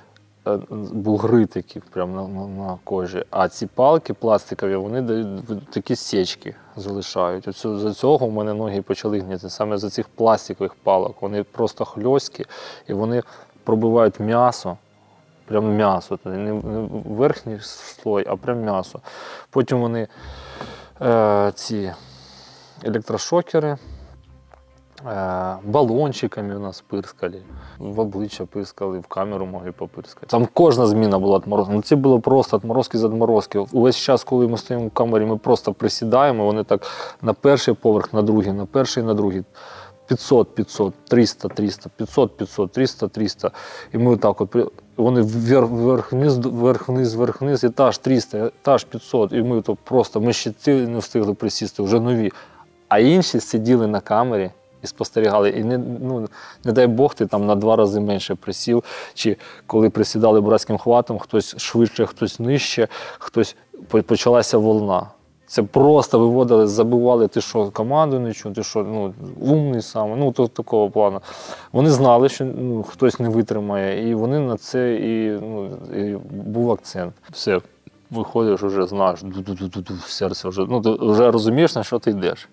бугри такі прямо на, на, на кожі. А ці палки пластикові, вони дають такі січки залишають. Оцю, за цього в мене ноги почали гніти. Саме за цих пластикових палок. Вони просто хльоські і вони пробивають м'ясо. Прям м'ясо, Тобто не верхній слой, а прям м'ясо. Потім вони е, ці електрошокери, е, балончиками у нас пирскали, в обличчя пирскали, в камеру могли попирскати. Там кожна зміна була отморозка. Ну, це було просто отморозки з отморозки. Увесь час, коли ми стоїмо в камері, ми просто присідаємо, вони так на перший поверх, на другий, на перший, на другий. 500, 500, 300, 300, 500, 500, 300, 300. І ми отак от, вони вверх, вверх, вниз, вверх, вниз, вверх, вниз, етаж 300, етаж 500. І ми то просто, ми ще не встигли присісти, вже нові. А інші сиділи на камері і спостерігали. І не, ну, не дай Бог, ти там на два рази менше присів. Чи коли присідали братським хватом, хтось швидше, хтось нижче, хтось почалася волна. Це просто виводили, забивали, ти що, команду не чув, ти що, ну, умний саме, ну, то, такого плану. Вони знали, що ну, хтось не витримає, і вони на це і, ну, і був акцент. Все, виходиш, вже знаєш, серце вже, ну, ти вже розумієш, на що ти йдеш.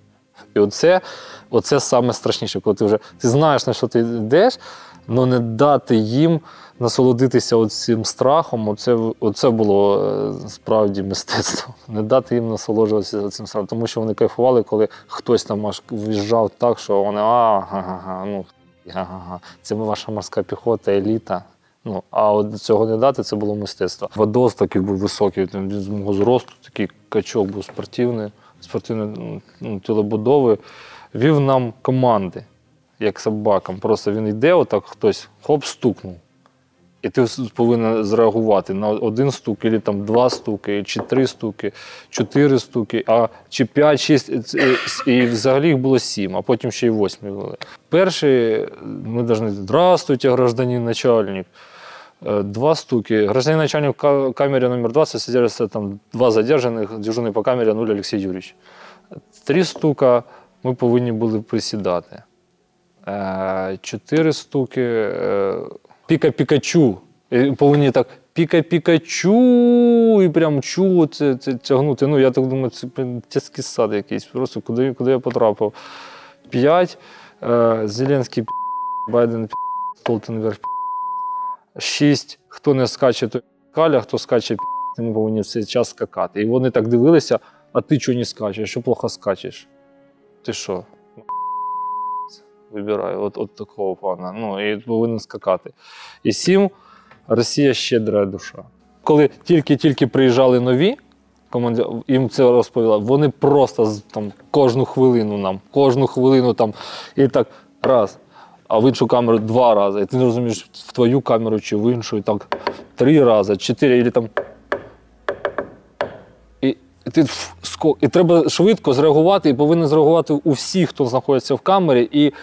І оце, оце саме страшніше, коли ти вже ти знаєш, на що ти йдеш, але не дати їм насолодитися цим страхом. Оце, оце було е, справді мистецтво. Не дати їм насолоджуватися цим страхом, тому що вони кайфували, коли хтось там аж в'їжджав так, що вони а га-га-га, ну га-га-га, це ваша морська піхота, еліта. Ну, а от цього не дати, це було мистецтво. Водос такий був високий, там, з мого зросту, такий качок був спортивний, спортивної ну, тілобудови. Вів нам команди, як собакам. Просто він йде, отак хтось хоп, стукнув. І ти повинен зреагувати на один стук, або там два стуки, чи три стуки, чотири стуки, а чи п'ять, шість. І взагалі їх було сім, а потім ще й восьмі були. Перший ми повинні здравствуйте, гражданин начальник. Э, Два стуки. Гражданин начальник в ка- камере номер 20 содержится там два задержаних, дежурний по камері 0 Олексій Юрійович. Три стука ми повинні були присідати. Е, Чотири стуки. е, Піка Пікачу. Повинні так піка-пікачу, і прям чу тягнути. Ну, я так думаю, це тяжкий сад якийсь. Просто куди, куди я потрапив. П'ять. Е, Зеленський Байден Столтенберг. Шість. Хто не скаче, то каля, хто скаче, пі***, ми повинні все час скакати. І вони так дивилися, а ти чого не скачеш? Що плохо скачеш? Ти що? Вибираю, от, от такого плана. Ну, і повинен скакати. І сім Росія щедра душа. Коли тільки-тільки приїжджали нові, команди, їм це розповіла, вони просто там кожну хвилину нам, кожну хвилину там, і так раз. А в іншу камеру два рази. І ти не розумієш, в твою камеру чи в іншу, і так три рази, чотири, і там. І, і, ти, ф, ско- і треба швидко зреагувати, і повинен зреагувати у всіх, хто знаходиться в камері, і,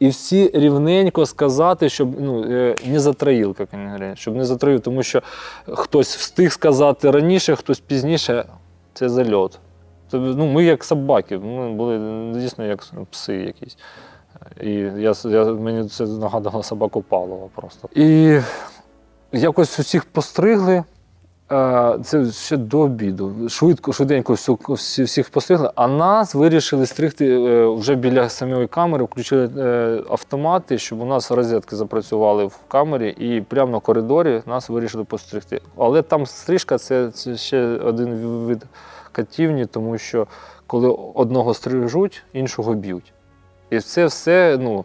і всі рівненько сказати, щоб ну, е, не затроїл, як вони говорять, щоб не затроїв, тому що хтось встиг сказати раніше, хтось пізніше. Це зальот. Тобто, ну, ми як собаки, ми були дійсно як пси якісь. І я, я, мені це нагадало собаку Павлова просто. І якось усіх постригли. Е, Це ще до обіду. Швидко, швиденько всі- всіх постригли, а нас вирішили стригти е, вже біля самої камери, включили е, автомати, щоб у нас розетки запрацювали в камері, і прямо на коридорі нас вирішили постригти. Але там стрижка це, це ще один вид катівні, тому що коли одного стрижуть, іншого б'ють. І це все, ну,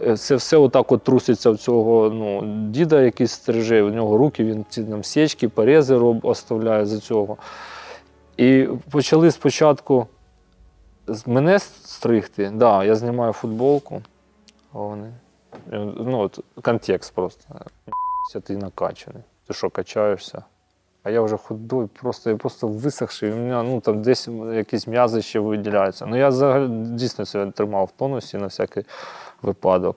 е, це все отак от труситься в цього ну, діда, який стриже, у нього руки, він ці там січки, порези роб, оставляє за цього. І почали спочатку мене стригти. Да, я знімаю футболку. а Вони. Ну, от, контекст просто. «Ся Ти накачаний. Ти що, качаєшся? А я вже худой, просто я просто висохший. У мене ну, там десь якісь м'язи ще виділяються. Ну я взагалі дійсно себе тримав в тонусі на всякий випадок.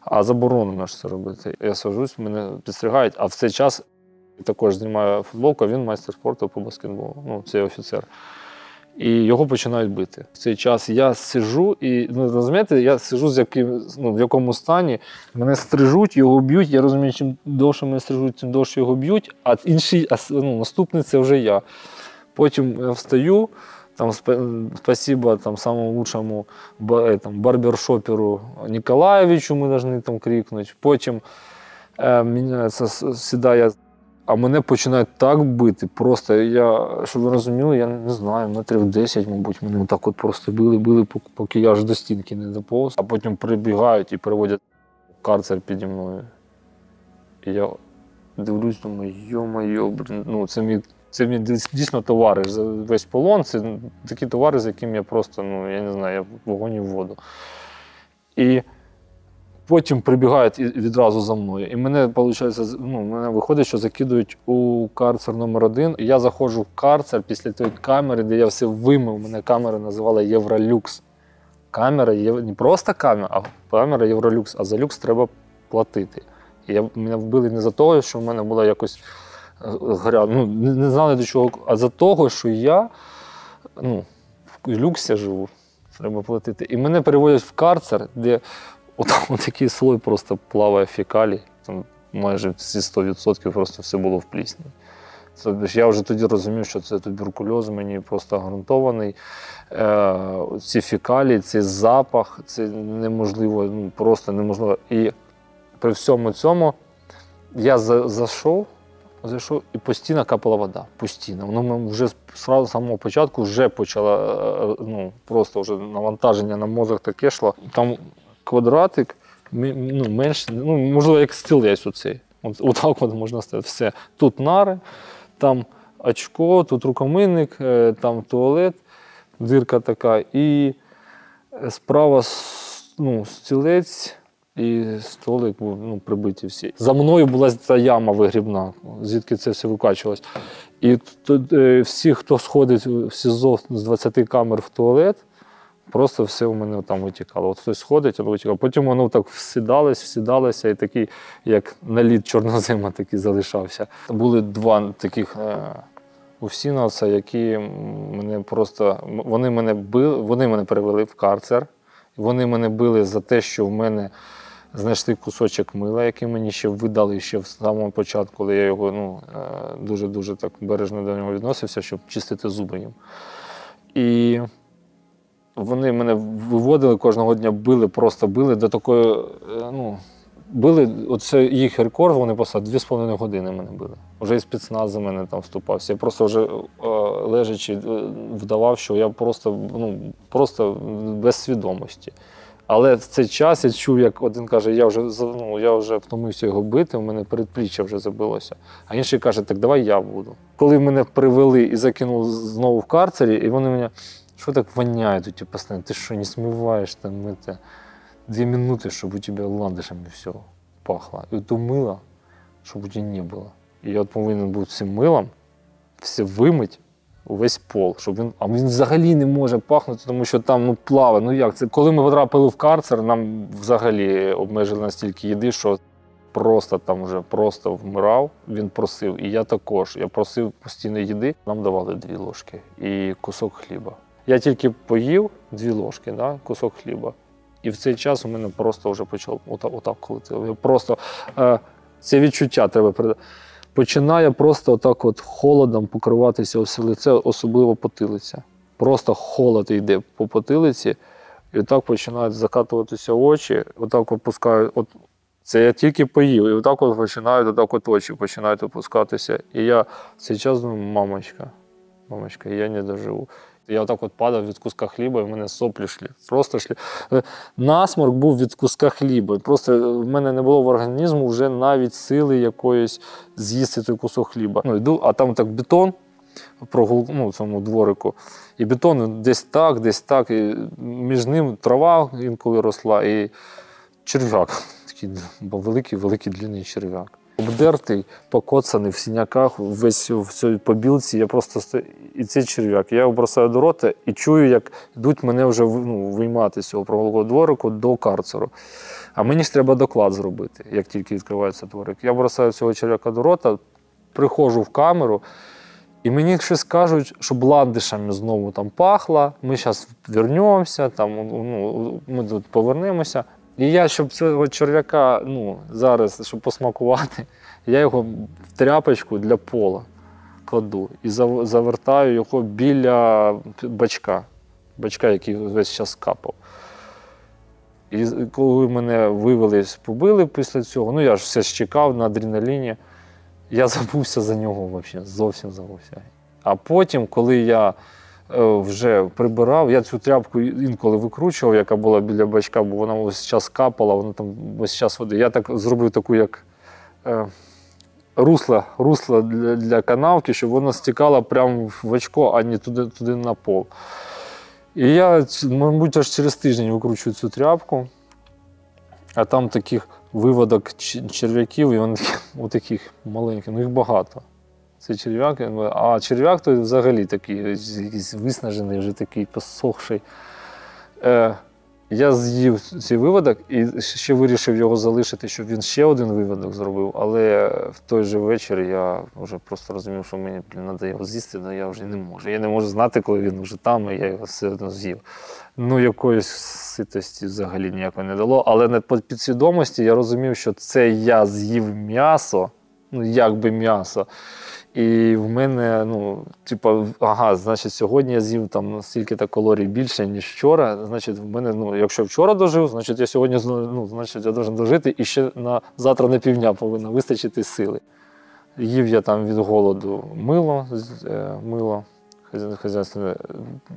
А заборонено ж це робити. Я сажусь, мене підстригають, а в цей час також знімаю футболку, він майстер спорту по баскетболу. Ну, цей офіцер. І його починають бити. В цей час я сижу і ну, розумієте, я сижу з яким, ну, в якому стані, мене стрижуть, його б'ють. Я розумію, чим довше мене стрижуть, тим довше його б'ють, а інший, а ну, наступний це вже я. Потім я встаю. Там спа- спасибо там, самому лучшему ба- этому, барбершоперу Ніколаєвичу ми повинні там крикнути. Потім е, сідає, а мене починають так бити. Просто я, щоб ви розуміли, я не знаю, метрів 10, мабуть, мене так от просто били, били, поки я аж до стінки не доповз. А потім прибігають і переводять карцер піді мною. І я дивлюсь, думаю, йо-моє, блін, ну це мій. Це мій дійсно товариш за весь полон. Це такий товариш, з яким я просто, ну я не знаю, я в вогонь і в воду. І потім прибігають відразу за мною. І мене, виходить, ну, мене виходить, що закидують у карцер номер один. Я заходжу в карцер після тої камери, де я все вимив. Мене камера називала Євролюкс. Камера є не просто камера, а камера Євролюкс. А за люкс треба платити. І я, мене вбили не за того, що в мене була якось е, гря. Ну, не, не знали до чого, а за того, що я ну, в люксі живу. Треба платити. І мене переводять в карцер, де от, от такий слой просто плаває фекалій. Там майже всі 100% просто все було в плісні. Тобто я вже тоді розумів, що це туберкульоз мені просто гарантований. Е, ці фекалії, цей запах, це неможливо, ну просто неможливо. І при всьому цьому я за- зайшов, зайшов і постійно капала вода. Постійно. Воно вже з самого початку вже почало е, ну, просто вже навантаження на мозок таке йшло. Там квадратик ну, менше, ну, можливо, як стілець оцей. От, отак от можна сказати. Все. Тут нари, там очко, тут рукомийник, е, там туалет, дирка така, і е, справа ну, стілець. І столик ну, прибиті всі. За мною була ця яма вигрібна, звідки це все викачувалось. І тут е, всі, хто сходить в СІЗО з 20 камер в туалет, просто все у мене там витікало. От хтось сходить, воно витікало. Потім воно так всідалось, всідалося, і такий, як наліт чорнозима, такий залишався. Були два таких е, усіновця, які мене просто вони мене били, вони мене перевели в карцер. Вони мене били за те, що в мене знайшли кусочок мила, який мені ще видали ще в самому початку, коли я його ну, е, дуже-дуже так бережно до нього відносився, щоб чистити зуби їм. І вони мене виводили кожного дня, били, просто били до такої. е, ну, Били, оце їх рекорд, вони поставили 2,5 години мене били. Вже і спецназ за мене там вступався. Я просто вже е, лежачи е, вдавав, що я просто, ну, просто без свідомості. Але в цей час я чув, як один каже, я вже ну, я вже втомився його бити, у мене передпліччя вже забилося. А інший каже, так давай я буду. Коли мене привели і закинули знову в карцері, і вони мене, що так воняє тут постійно, ти що, не смиваєш там это, дві минути, щоб у тебе ландышами все пахло. І то мило, щоб у тебе не було. І я повинен був цим милом все вимить, увесь пол, щоб він. А він взагалі не може пахнути, тому що там ну, плаває. Ну як це? Коли ми потрапили в карцер, нам взагалі обмежили настільки їди, що просто там вже просто вмирав. Він просив. І я також. Я просив постійно їди. Нам давали дві ложки і кусок хліба. Я тільки поїв дві ложки, да, кусок хліба. І в цей час у мене просто вже почав отак, отак колотило. Просто е, це відчуття треба передати починає просто отак от холодом покриватися все лице, особливо потилиця. Просто холод йде по потилиці, і отак починають закатуватися очі, отак опускають. От це я тільки поїв, і отак от починають отак от очі починають опускатися. І я в цей час думаю, мамочка, мамочка, я не доживу. Я отак от падав від куска хліба, і в мене соплі шлі. Просто шлі. Е, Насморк був від куска хліба. Просто в мене не було в організму вже навіть сили якоїсь з'їсти той кусок хліба. Ну, йду, а там так бетон прогул, ну, цьому дворику. І бетон десь так, десь так. І між ним трава інколи росла, і черв'як. Такий великий, великий длинний черв'як. Обдертий, покоцаний в синяках, весь в цій побілці. Я просто сто- і цей черв'як. Я його бросаю до рота і чую, як йдуть мене вже ну, виймати з цього прогулкового дворику до карцеру. А мені ж треба доклад зробити, як тільки відкривається дворик. Я бросаю цього черв'яка до рота, приходжу в камеру, І мені щось кажуть, щоб ландишами знову там пахло, ми зараз вернемося, там, ну, ми тут повернемося. І я, щоб цього черв'яка ну, зараз, щоб посмакувати, я його в тряпочку для пола кладу і завертаю його біля бачка, бачка, який весь час капав. І коли мене вивели, побили після цього, ну я ж все ж чекав на адреналіні, я забувся за нього взагалі, зовсім забувся. А потім, коли я вже прибирав, я цю тряпку інколи викручував, яка була біля бачка, бо вона весь час капала, вона там весь час води. Я так зробив таку, як е, русло, русло для, для канавки, щоб воно стікало прямо в очко, а не туди, туди на пол. І я, мабуть, аж через тиждень викручую цю тряпку, а там таких виводок черв'яків, і вони такі, отаких маленьких, ну їх багато. Це черв'як, а черв'як то взагалі такий, виснажений, вже такий посохший. Е, я з'їв цей виводок і ще вирішив його залишити, щоб він ще один виводок зробив. Але в той же вечір я вже просто розумів, що мені треба його з'їсти, але я вже не можу. Я не можу знати, коли він вже там, і я його все одно з'їв. Ну, якоїсь ситості взагалі ніякої не дало. Але на підсвідомості я розумів, що це я з'їв м'ясо, ну як би м'ясо. І в мене, ну, типа, ага, значить, сьогодні я з'їв там стільки-то калорій більше, ніж вчора. Значить, в мене, ну, якщо вчора дожив, значить я сьогодні ну, значить, я должен дожити і ще на завтра на півдня повинно вистачити сили. Їв я там від голоду мило, е, мило хазя- хазяйственне.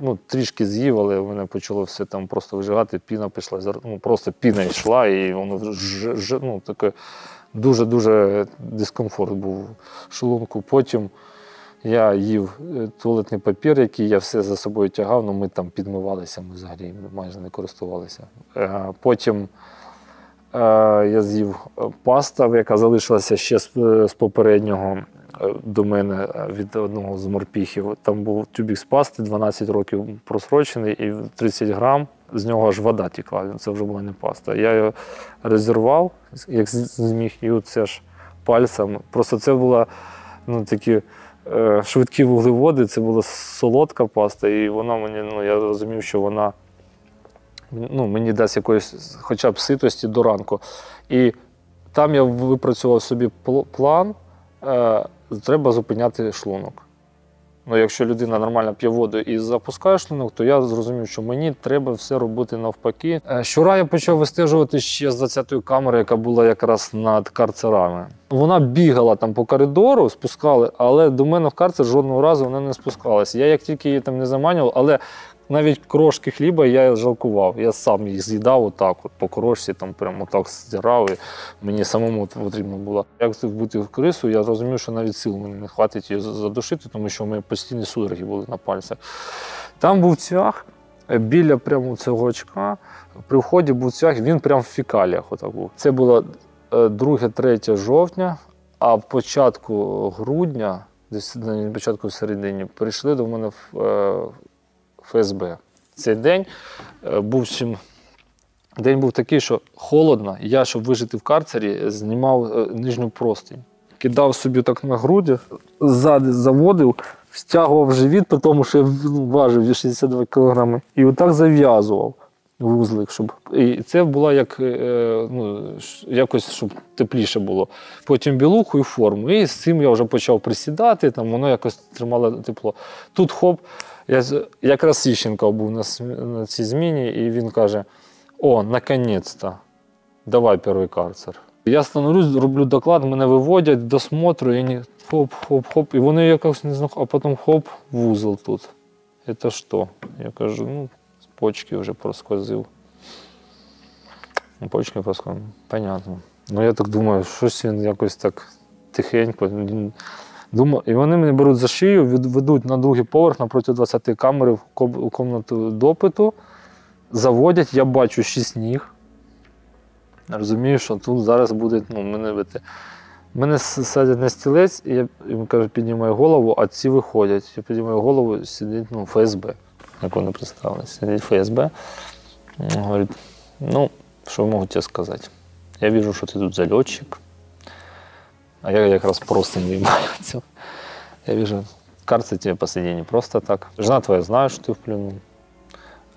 Ну, трішки з'їв, але в мене почало все там просто вижигати, піна пішла, ну, просто піна йшла, і воно ж, ж, ну, таке дуже-дуже дискомфорт був в шлунку. Потім я їв е, туалетний папір, який я все за собою тягав, ну ми там підмивалися, ми взагалі майже не користувалися. Е, Потім е, я з'їв паста, яка залишилася ще з, попереднього до мене від одного з морпіхів. Там був тюбік з пасти, 12 років просрочений, і 30 грам. З нього аж вода тікла, це вже була не паста. Я його розірвав, як зміг, і оце ж пальцем. Просто це була ну, такі е, швидкі вуглеводи, це була солодка паста, і вона мені, ну, я розумів, що вона ну, мені дасть якоїсь хоча б ситості до ранку. І там я випрацював собі план, е, треба зупиняти шлунок. Ну, якщо людина нормально п'є воду і запускає шлунок, то я зрозумів, що мені треба все робити навпаки. Е, Щора я почав вистежувати ще з 20-ї камери, яка була якраз над карцерами. Вона бігала там по коридору, спускали, але до мене в карцер жодного разу вона не спускалася. Я як тільки її там не заманював, але навіть крошки хліба я жалкував. Я сам їх з'їдав отак, от по крошці, там прямо так стирав. І мені самому потрібно було. Як це бути в крису, я розумів, що навіть сил мені не хватить її задушити, тому що у мене постійні судороги були на пальцях. Там був цвях е, біля прямо цього очка. При вході був цвях, він прямо в фікаліях. Отак був. Це було 2-3 жовтня, а в початку грудня, десь на початку середині, прийшли до мене в е, ФСБ. Цей день е, був чим. День був такий, що холодно. Я, щоб вижити в карцері, знімав е, нижню простинь. Кидав собі так на груді, ззади заводив, стягував живіт, при тому, що я ну, важив 62 кг, і отак зав'язував вузлик, щоб. І це було як е, ну, якось, щоб тепліше було. Потім білуху і форму. І з цим я вже почав присідати, там воно якось тримало тепло. Тут хоп, я, якраз Сіщенко був на, на цій зміні, і він каже: О, наконець-то, давай перший карцер. Я становлюсь, роблю доклад, мене виводять до смотру, і вони хоп-хоп-хоп, і вони якось не знаю, а потім хоп, вузол тут. Це що? Я кажу, ну, з почки вже проскозив. Ну, Почки проскозив. Понятно. Ну я так думаю, щось він якось так тихенько. Думаю, і вони мене беруть за шию, ведуть на другий поверх напроти 20 камери в ком- комнату допиту, заводять, я бачу шість ніг. Розумію, що тут зараз буде ну, мене бити. Мене садять на стілець, і я їм кажу, піднімаю голову, а ці виходять. Я піднімаю голову, сидить ну, ФСБ, як вони представили. Сидить ФСБ. Говорить, ну, що можу тебе сказати? Я вижу, що ти тут зальотчик. А я якраз просто не виймаю цього. Я вижу, Карцер тебе не просто так. Жена твоя знає, що ти в плену.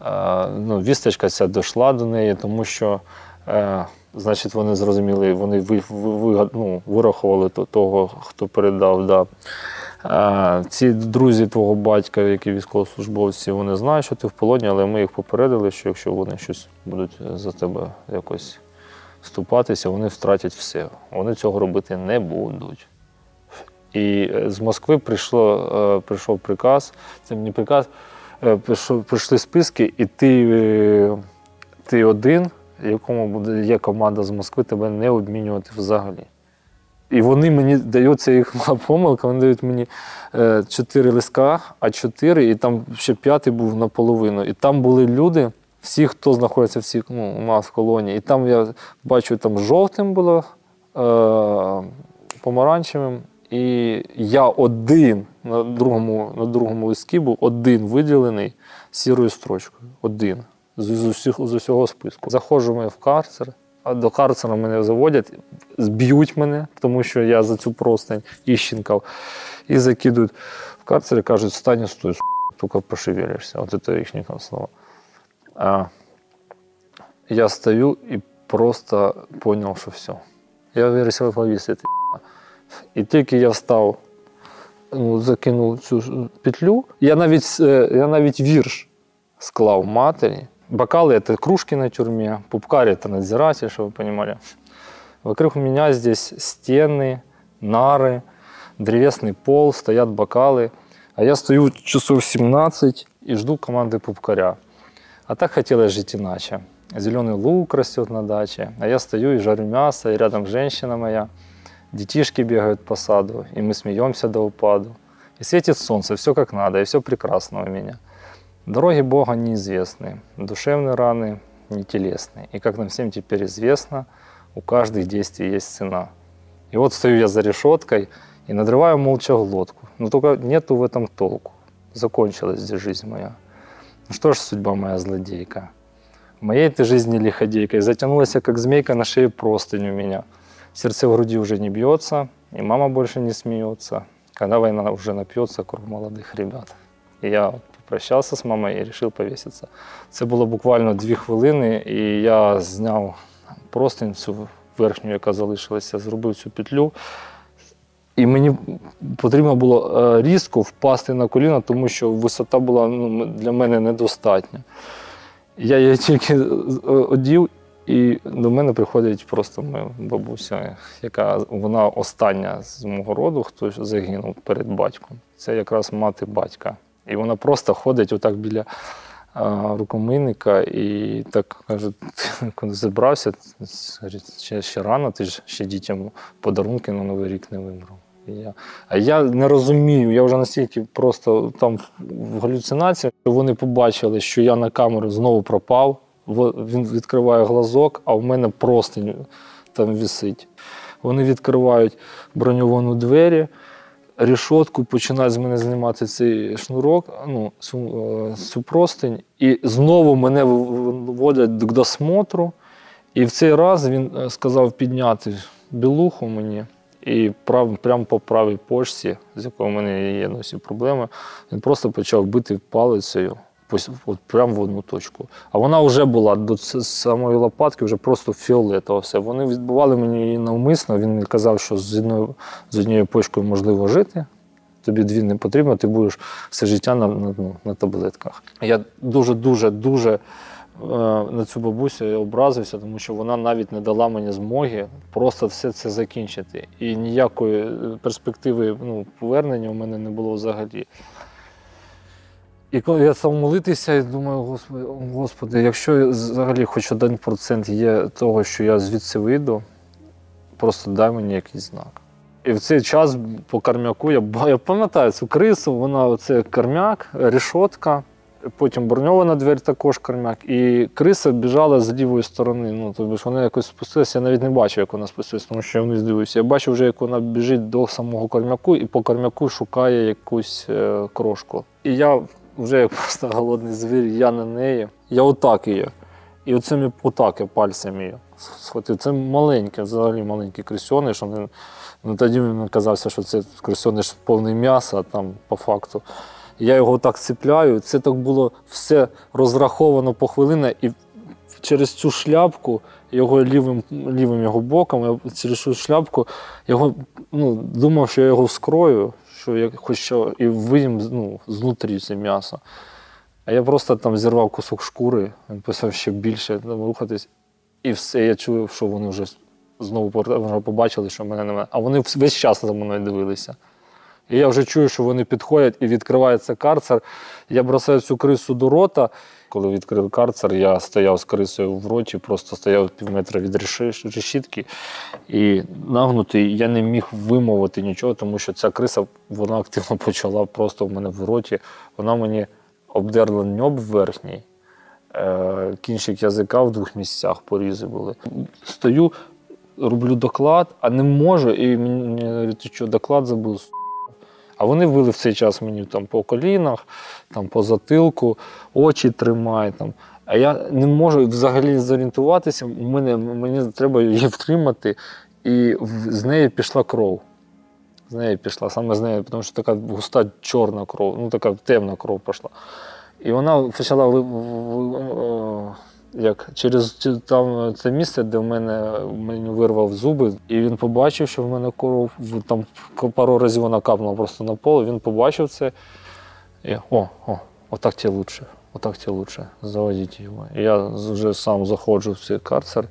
Е, ну, вісточка ця дійшла до неї, тому що, е, значить, вони зрозуміли, вони ви, ви, ви- ну, вирахували того, хто передав. Да. Е, ці друзі твого батька, які військовослужбовці, вони знають, що ти в полоні, але ми їх попередили, що якщо вони щось будуть за тебе якось вступатися, вони втратять все. Вони цього робити не будуть. І е, з Москви прийшло, е, прийшов приказ, це мені приказ, е, прийшли списки, і ти, ти один, якому буде є команда з Москви, тебе не обмінювати взагалі. І вони мені дають це їх помилка, вони дають мені чотири листка, а чотири, і там ще п'ятий був наполовину. І там були люди, всі, хто знаходиться всі, ну, у нас в колонії. І там я бачу, там жовтим було, е, помаранчевим. І я один на другому, на другому листці був один виділений сірою строчкою. Один з, з, усіх, з усього списку. Заходжу ми в карцер, а до карцера мене заводять, зб'ють мене, тому що я за цю простень іщенкав, і закидують в карцер і кажуть, стань стой, тільки пошевелишся. От це їхні слова А, я стою і просто зрозумів, що все. Я вирішив повісити. І тільки я встав, ну, закинув цю ж петлю, я навіть, е, я навіть вірш склав матері. Бокалы – это кружки на тюрьме, пупкарь – это надзиратель, чтобы вы понимали. Вокруг меня здесь стены, нары, древесный пол, стоят бокалы. А я стою часов 17 и жду команды пупкаря. А так хотелось жить иначе. Зеленый лук растет на даче, а я стою и жарю мясо, и рядом женщина моя. Детишки бегают по саду, и мы смеемся до упаду. И светит солнце, все как надо, и все прекрасно у меня. Дороги Бога неизвестны, душевные раны не телесные. И как нам всем теперь известно, у каждых действий есть цена. И вот стою я за решеткой и надрываю молча глотку. Но только нету в этом толку. Закончилась здесь жизнь моя. Ну что ж, судьба моя злодейка. В моей этой жизни лиходейкой затянулась я, как змейка на шее простынь у меня. Сердце в груди уже не бьется, и мама больше не смеется, когда война уже напьется круг молодых ребят. І я попрощався з мамою і вирішив повіситися. Це було буквально дві хвилини, і я зняв простинь цю верхню, яка залишилася, зробив цю петлю. І мені потрібно було е, різко впасти на коліна, тому що висота була ну, для мене недостатня. Я її тільки е, одів, і до мене приходить просто моя бабуся, яка вона остання з мого роду, хто загинув перед батьком. Це якраз мати батька. І вона просто ходить отак біля а, рукомийника і так каже, коли зібрався, ще, ще рано, ти ж ще дітям подарунки на Новий рік не вибрав. Я, а я не розумію, я вже настільки просто там в галюцинаціях, що вони побачили, що я на камеру знову пропав. Він відкриває глазок, а в мене простинь там висить. Вони відкривають броньовану двері, рішотку, починають з мене знімати цей шнурок, ну, цю, е, цю простинь, і знову мене в- в- вводять до досмотру. І в цей раз він е, сказав підняти білуху мені. І прав, прямо по правій почці, з якою в мене є всі проблеми, він просто почав бити палицею от прямо в одну точку. А вона вже була до самої лопатки, вже просто фіолетова все. Вони відбували мені її навмисно. Він мені казав, що з одною, з однією почкою можливо жити. Тобі дві не потрібно, ти будеш все життя на, на, ну, на таблетках. Я дуже, дуже, дуже на цю бабусю я образився, тому що вона навіть не дала мені змоги просто все це закінчити. І ніякої е, перспективи ну, повернення у мене не було взагалі. І коли я став молитися, і думаю, Господи, Господи, якщо взагалі хоч один процент є того, що я звідси вийду, просто дай мені якийсь знак. І в цей час по кармяку я, я пам'ятаю цю крису, вона оце кармяк, рішотка, потім броньована двері також кармяк. І криса біжала з лівої сторони. Ну, тобто вона якось спустилася, я навіть не бачив, як вона спустилася, тому що я вниз дивився. Я бачив вже, як вона біжить до самого кармяку і по кармяку шукає якусь е, крошку. І я вже як просто голодний звір, я на неї. Я отак її. І оцими отак я пальцями її. схватив. Це маленьке, взагалі маленький крисьониш. Вони, ну, тоді він казався, що це крисьониш повний м'яса, а там по факту. Я його так цепляю. Це так було все розраховано по хвилини, і через цю шляпку, його лівим, лівим його боком, я через цю шляпку його ну, думав, що я його вскрою, що я хоч і виїм ну, знутрі це м'ясо. А я просто там зірвав кусок шкури, він писав ще більше там, рухатись. І все, я чую, що вони вже знову побачили, що мене немає. А вони весь час за мною дивилися. І я вже чую, що вони підходять і відкривається карцер. Я бросаю цю крису до рота. Коли відкрив карцер, я стояв з крисою в роті, просто стояв пів метра від решітки і нагнутий. Я не міг вимовити нічого, тому що ця криса вона активно почала просто в мене в роті. Вона мені обдерла ньоб верхній. Е, Кінчик язика в двох місцях порізи були. Стою, роблю доклад, а не можу, і мені говорять, ти що, доклад забув. С***». А вони вили в цей час мені там по колінах, там по затилку, очі тримай. Там. А я не можу взагалі зорієнтуватися. У мене, мені треба її втримати, і з неї пішла кров. З неї пішла, саме з неї, тому що така густа чорна кров, ну така темна кров пішла. І вона почала о, як через там це місце, де в мене мені вирвав зуби, і він побачив, що в мене кров там пару разів вона капнула просто на поле. Він побачив це. І о, о, отак тебе лучше, отак тебе лучше. Заводіть його. Я вже сам заходжу в цей карцер,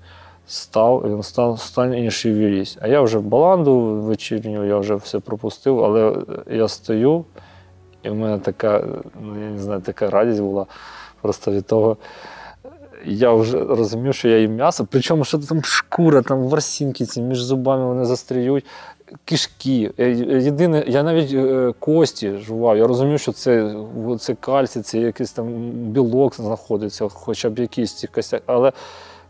став, він став і не. А я вже баланду вечірню, я вже все пропустив, але я стою, і в мене така, ну я не знаю, така радість була просто від того. Я вже розумів, що я їм м'ясо, причому що там шкура, там ворсінки ці між зубами вони застріють, кишки. Е, Єдине, я навіть е, кості жував. Я розумів, що це, це кальцій, це якийсь там білок знаходиться, хоча б якийсь ці костяк. Але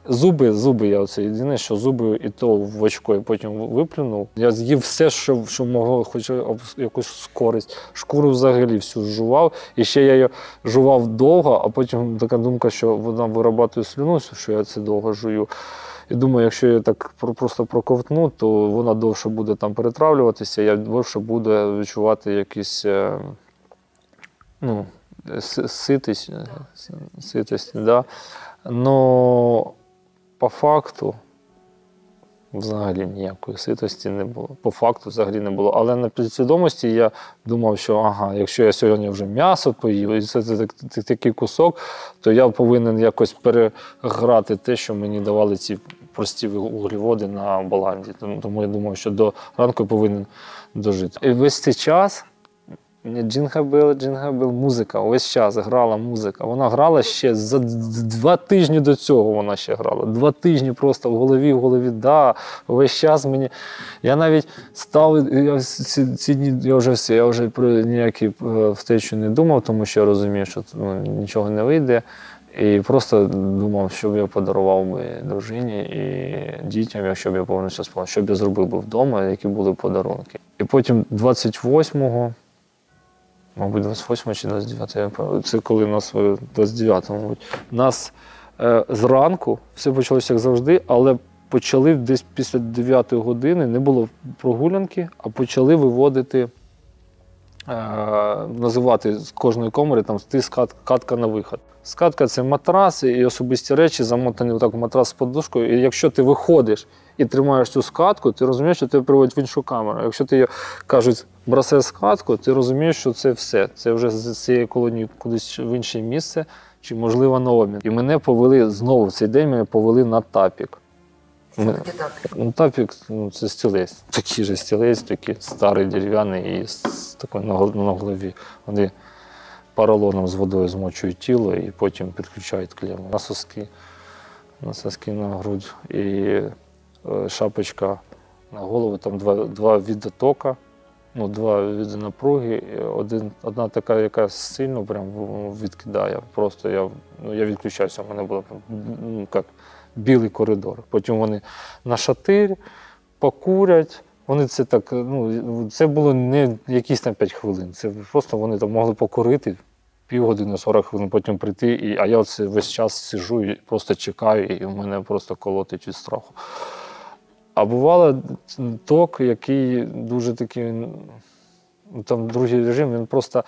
зуби, зуби я оце єдине, що зуби і то в очко я потім виплюнув. Я з'їв все, що, що могло, хоч якусь користь. Шкуру взагалі всю жував. І ще я її жував довго, а потім така думка, що вона вирабатує слюну, що я це довго жую. І думаю, якщо я так просто проковтну, то вона довше буде там перетравлюватися, я довше буду відчувати якісь е, ну, ситість, ситість, да. Но по факту взагалі ніякої ситості не було. По факту взагалі не було. Але на підсвідомості я думав, що ага, якщо я сьогодні вже м'ясо поїв, і це, це, так- так- такий кусок, то я повинен якось переграти те, що мені давали ці прості вуглеводи на баланді. Тому я думав, що до ранку повинен дожити. І весь цей час Джингабел, Джингабел, музика. Весь час грала музика. Вона грала ще за два тижні до цього. Вона ще грала. Два тижні просто в голові, в голові, да. Весь час мені. Я навіть став. Я ці, ці дні я вже я вже про ніякі е, втечу не думав, тому що я розумів, що ну, нічого не вийде. І просто думав, що б я подарував би дружині і дітям, якщо б я повністю спав, що б я зробив би вдома, які були подарунки. І потім 28-го, мабуть, 28 чи 29, я пам'ятаю, це коли нас е, 29, мабуть. Нас е, зранку все почалося як завжди, але почали десь після 9 години, не було прогулянки, а почали виводити. Е, називати з кожної комори там скат, катка на виход. Скатка це матрас і особисті речі, замотані в матрас з подушкою. І якщо ти виходиш і тримаєш цю скатку, ти розумієш, що тебе приводять в іншу камеру. Якщо ти кажуть, брасе скатку, ти розумієш, що це все. Це вже з цієї колонії кудись в інше місце, чи можливо на обмін. І мене повели знову в цей день мене повели на тапік. Ми- Таке так. Ну, тапік ну, це стілець. Такий же стілець, такий старий дерев'яний і з такою на, на голові. Вони поролоном з водою змочують тіло і потім підключають клему. На соски, на соски на грудь і е, шапочка на голову. Там два, два віди тока, ну, два віди напруги. Один, одна така, яка сильно прям відкидає. Просто я, ну, я відключався, у мене було ну, як білий коридор. Потім вони на шатир, покурять. Вони це так, ну, це було не якісь там 5 хвилин. Це просто вони там могли покурити півгодини, 40 хвилин потім прийти. І, а я оце весь час сижу і просто чекаю, і в мене просто колотить від страху. А бувало ток, який дуже такий, ну, там другий режим, він просто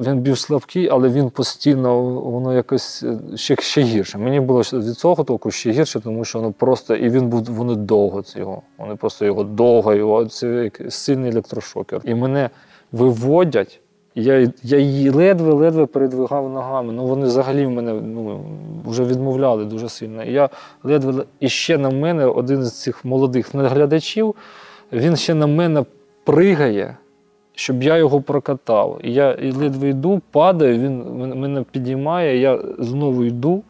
він більш слабкий, але він постійно, воно якось е, ще, ще гірше. Мені було від цього току ще гірше, тому що воно просто, і він був вони довго цього. Вони просто його довго, його це сильний електрошокер. І мене виводять. Я, я її ледве-ледве передвигав ногами. Ну вони взагалі в мене ну, вже відмовляли дуже сильно. І я ледве і ще на мене один з цих молодих наглядачів, він ще на мене пригає, щоб я його прокатав. І я і ледве йду, падаю, він мене підіймає, я знову йду.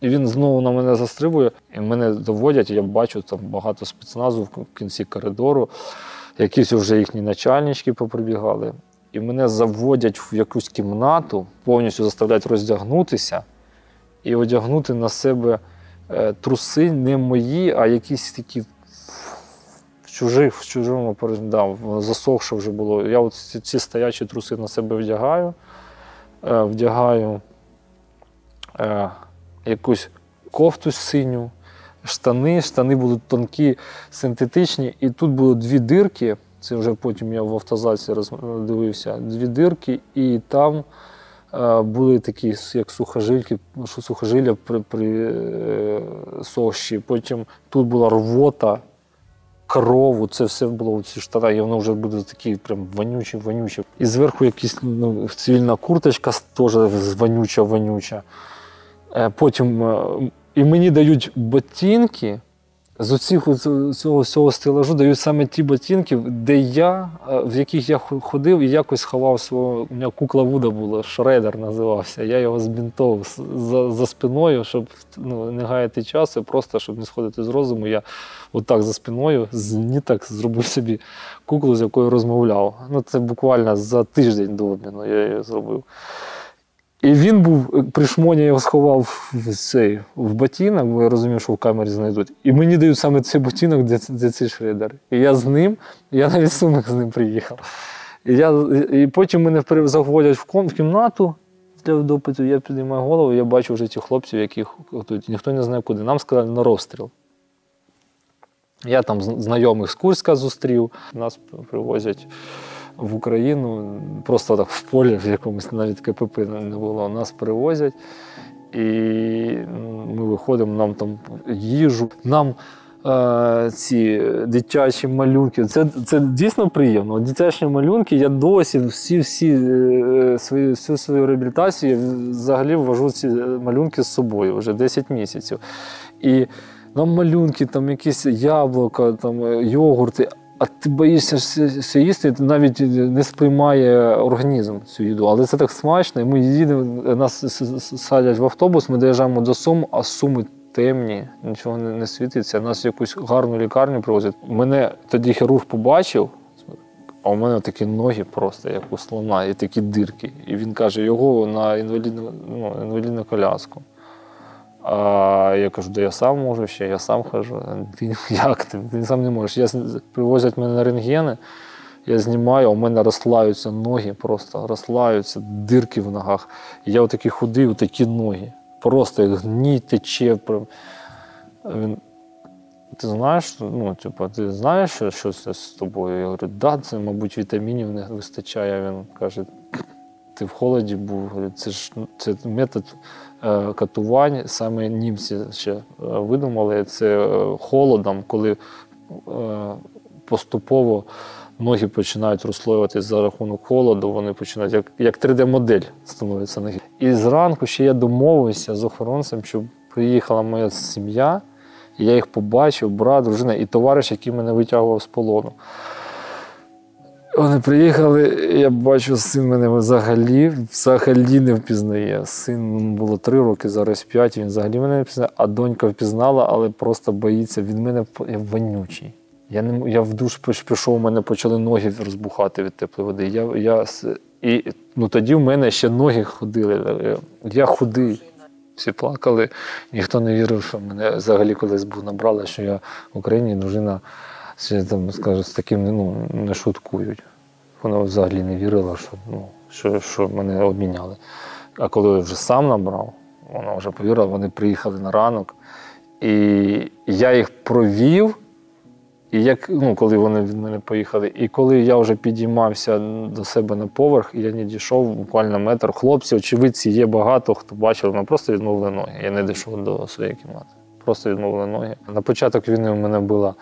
І він знову на мене застрибує, і мене доводять, я бачу там багато спецназу в кінці коридору. Якісь вже їхні начальнички поприбігали. І мене заводять в якусь кімнату, повністю заставляють роздягнутися і одягнути на себе е, труси не мої, а якісь такі чужих, в чужому пер- да, засохше вже було. Я от ці, стоячі труси на себе вдягаю, е, вдягаю е, якусь кофту синю, штани. Штани будуть тонкі, синтетичні, і тут було дві дирки. Це вже потім я в автозаці дивився. Дві дирки, і там е, були такі, як сухожильки, сухожилля при, при е, сощі. Потім тут була рвота, крову, це все було ці штата, і воно вже буде такі прям вонючі, вонючі. І зверху якась ну, цивільна курточка теж вонюча, вонюча. Е, Потім е, і мені дають ботинки. З от цього, цього стелажу дають саме ті ботинки, де я, е, в яких я ходив і якось ховав свого. У мене кукла Вуда була, Шредер називався. Я його збінтовував за, за спиною, щоб ну, не гаяти часу, просто щоб не сходити з розуму. Я отак за спиною з ніток зробив собі куклу, з якою розмовляв. Ну, це буквально за тиждень до обміну я її зробив. І він був, при шмоні я його сховав в цей в ботинок, бо я розумів, що в камері знайдуть. І мені дають саме цей ботинок, де, де цей шредер. І я з ним, я на рисунок з ним приїхав. І, я, і потім мене заходять в, в кімнату для допиту, я піднімаю голову, я бачу вже ті хлопців, яких готують. Ніхто не знає куди. Нам сказали на розстріл. Я там знайомих з Курська зустрів, нас привозять в Україну, просто так в полі, в якомусь навіть КПП не було. Нас привозять, і ну, ми виходимо, нам там їжу, нам е, ці дитячі малюнки. Це, це дійсно приємно. Дитячі малюнки, я досі всі, всі е, свої, всю свою реабілітацію я взагалі ввожу ці малюнки з собою вже 10 місяців. І нам малюнки, там якісь яблука, там е, йогурти. А ти боїшся все- їсти, ти навіть не сприймає організм цю їду. Але це так смачно. Ми їдемо, нас садять в автобус, ми доїжджаємо до Сум, а суми темні, нічого не, світиться. Нас якусь гарну лікарню привозять. Мене тоді хірург побачив, а у мене такі ноги просто, як у слона, і такі дирки. І він каже, його на інвалідну, ну, інвалідну коляску. А я кажу, да я сам можу ще, я сам хожу. Ти як ти? Ти сам не можеш. Я, привозять мене на рентгени, я знімаю, у мене розслаються ноги, просто розслаються, дирки в ногах. Я отакий худий, отакі ноги. Просто як гній тече. Він, ти знаєш, ну, типу, ти знаєш, що, що це з тобою? Я говорю, да, це, мабуть, вітамінів не вистачає. Він каже, ти в холоді був. Це ж ну, це метод катувань. Саме німці ще е, видумали це е, холодом, коли е, поступово ноги починають розслоюватися за рахунок холоду, вони починають як, як 3D-модель становиться ноги. І зранку ще я домовився з охоронцем, щоб приїхала моя сім'я. І я їх побачив, брат, дружина і товариш, який мене витягував з полону. Вони приїхали, я бачу, син мене взагалі, взагалі не впізнає. Син було три роки, зараз п'ять, він взагалі мене не впізнає, а донька впізнала, але просто боїться. Від мене я вонючий. Я, не, я в душ пішов, у мене почали ноги розбухати від теплої води. Я, я, і ну, тоді в мене ще ноги ходили. Я худий. Всі плакали, ніхто не вірив, що мене взагалі колись був набрала, що я в Україні дружина ще там, скажу, з таким ну, не шуткують. Вона взагалі не вірила, що, ну, що, що мене обміняли. А коли я вже сам набрав, вона вже повірила, вони приїхали на ранок. І я їх провів. І як, ну, коли вони від мене поїхали, і коли я вже підіймався до себе на поверх, я не дійшов буквально метр. Хлопці, очевидці, є багато, хто бачив, мене просто відмовили ноги. Я не дійшов до своєї кімнати. Просто відмовили ноги. На початок війни у мене була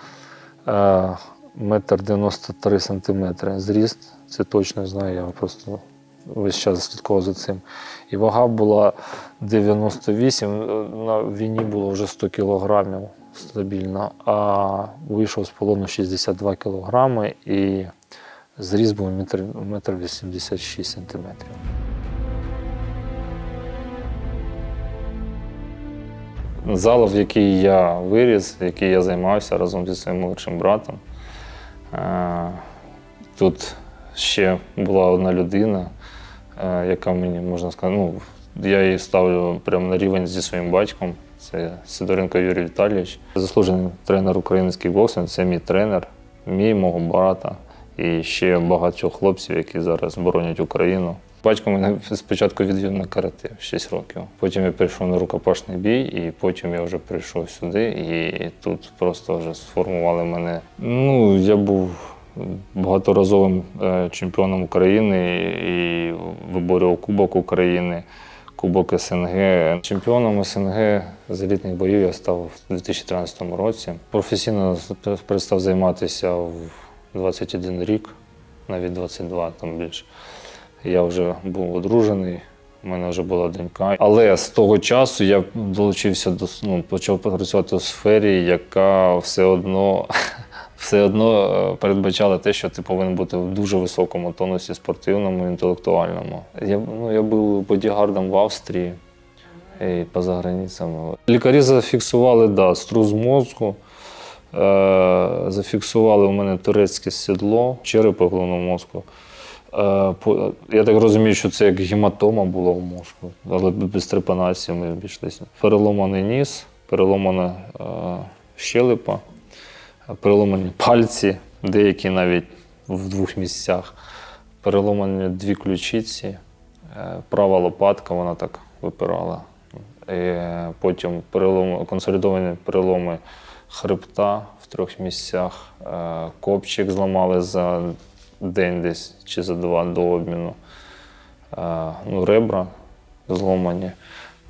метр 93 сантиметри зріст. Це точно знаю, я просто весь час слідкував за цим. І вага була 98, на війні було вже 100 кілограмів стабільно, а вийшов з полону 62 кілограми і зріст був метр 86 сантиметрів. Зала, в якій я виріс, в якій я займався разом зі своїм молодшим братом. Е, Тут ще була одна людина, е, яка мені можна сказати, ну, я її ставлю прямо на рівень зі своїм батьком. Це Сидоренко Юрій Віталійович, заслужений тренер український боксинг, це мій тренер, мій мого брата і ще багатьох хлопців, які зараз боронять Україну. Батько мене спочатку відвів на карате 6 років. Потім я прийшов на рукопашний бій, і потім я вже прийшов сюди, і тут просто вже сформували мене. Ну, я був багаторазовим е, чемпіоном України і виборював Кубок України. Кубок СНГ. Чемпіоном СНГ з елітних боїв я став у 2013 році. Професійно перестав займатися в 21 рік, навіть 22 там більше. Я вже був одружений, у мене вже була донька. Але з того часу я долучився до ну, почав працювати у сфері, яка все одно все одно е, передбачала те, що ти повинен бути в дуже високому тонусі спортивному, інтелектуальному. Я, ну, я був бодігардом в Австрії і поза границями. Лікарі зафіксували да, струс мозку, е, зафіксували у мене турецьке сідло, черепи головного мозку. Е, Я так розумію, що це як гематома була в мозку, але без трепанації ми обійшлися. Переломаний ніс, переломана е, щелепа, переломані пальці, деякі навіть в двох місцях, переломані дві ключиці, е, права лопатка, вона так випирала. Е, Потім перелом, консолідовані переломи хребта в трьох місцях, копчик зламали за день десь чи за два до обміну. Е, Ну, ребра зломані,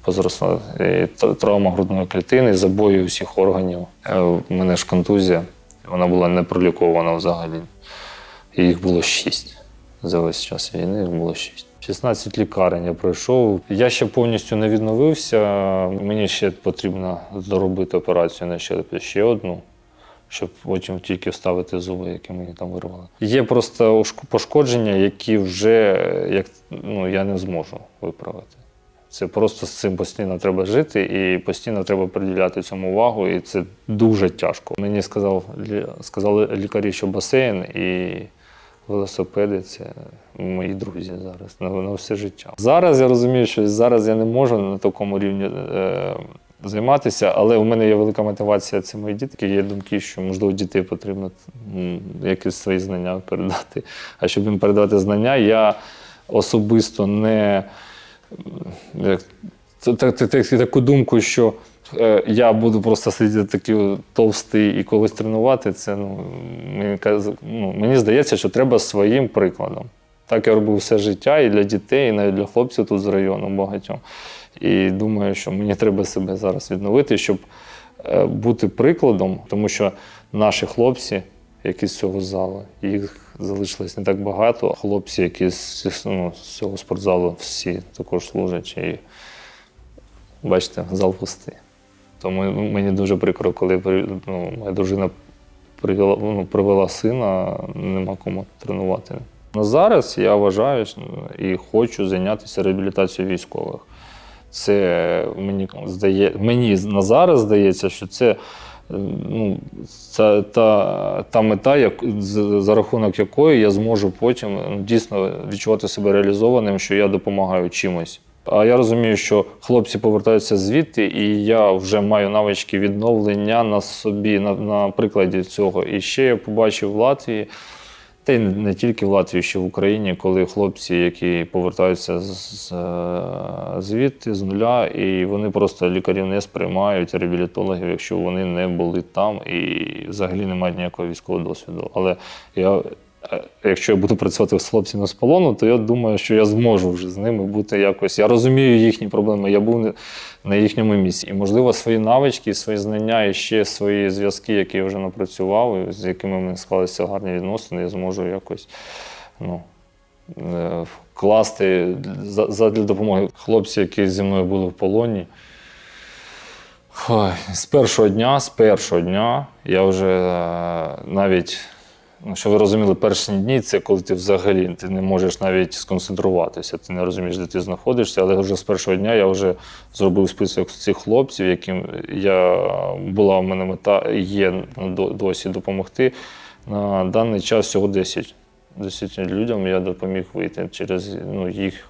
позросла е, травма грудної клітини, забої усіх органів. Е, У мене ж контузія, вона була не пролікована взагалі. Їх було шість. За весь час війни їх було шість. 16 лікарень я пройшов. Я ще повністю не відновився. Мені ще потрібно доробити операцію на ще одну, щоб потім тільки вставити зуби, які мені там вирвали. Є просто пошкодження, які вже як, ну, я не зможу виправити. Це просто з цим постійно треба жити і постійно треба приділяти цьому увагу, і це дуже тяжко. Мені сказав, сказали лікарі, що басейн і велосипеди це мої друзі зараз на, на все життя. Зараз я розумію, що зараз я не можу на такому рівні е, займатися, але у мене є велика мотивація. Це мої дітки. Є думки, що можливо дітей потрібно якісь свої знання передати. А щоб їм передати знання, я особисто не так- так- так- таку думку, що е, я буду просто сидіти такий товстий і когось тренувати. Це ну, мені, ну, мені здається, що треба своїм прикладом. Так я робив все життя і для дітей, і навіть для хлопців тут з району багатьом. І думаю, що мені треба себе зараз відновити, щоб е, бути прикладом, тому що наші хлопці, які з цього залу, їх залишилось не так багато. Хлопці, які з, ну, цього спортзалу, всі також служать. І бачите, зал пустий. Тому ну, мені дуже прикро, коли ну, моя дружина привела, ну, привела сина, нема кому тренувати. На зараз я вважаю і хочу зайнятися реабілітацією військових. Це мені здає, мені на зараз здається, що це е, ну, це та, та мета, як, за рахунок якої я зможу потім ну, дійсно відчувати себе реалізованим, що я допомагаю чимось. А я розумію, що хлопці повертаються звідти, і я вже маю навички відновлення на собі, на, на прикладі цього. І ще я побачив в Латвії Та й не тільки в Латвії, ще в Україні, коли хлопці, які повертаються з, е, звідти з нуля, і вони просто лікарів не сприймають реабілітологів, якщо вони не були там і взагалі не мають ніякого військового досвіду. Але я, якщо я буду працювати з хлопцями з полону, то я думаю, що я зможу вже з ними бути якось. Я розумію їхні проблеми. Я був на їхньому місці. І, можливо, свої навички, свої знання і ще свої зв'язки, які я вже напрацював, з якими в мене склалися гарні відносини, я зможу якось ну, е, вкласти за- задля допомоги. Хлопці, які зі мною були в полоні. Ой, з першого дня, з першого дня я вже е, навіть, що ви розуміли, перші дні це коли ти взагалі ти не можеш навіть сконцентруватися, ти не розумієш, де ти знаходишся, але вже з першого дня я вже зробив список цих хлопців, яким я була в мене мета є досі допомогти. На даний час всього 10. 10 людям я допоміг вийти через ну, їх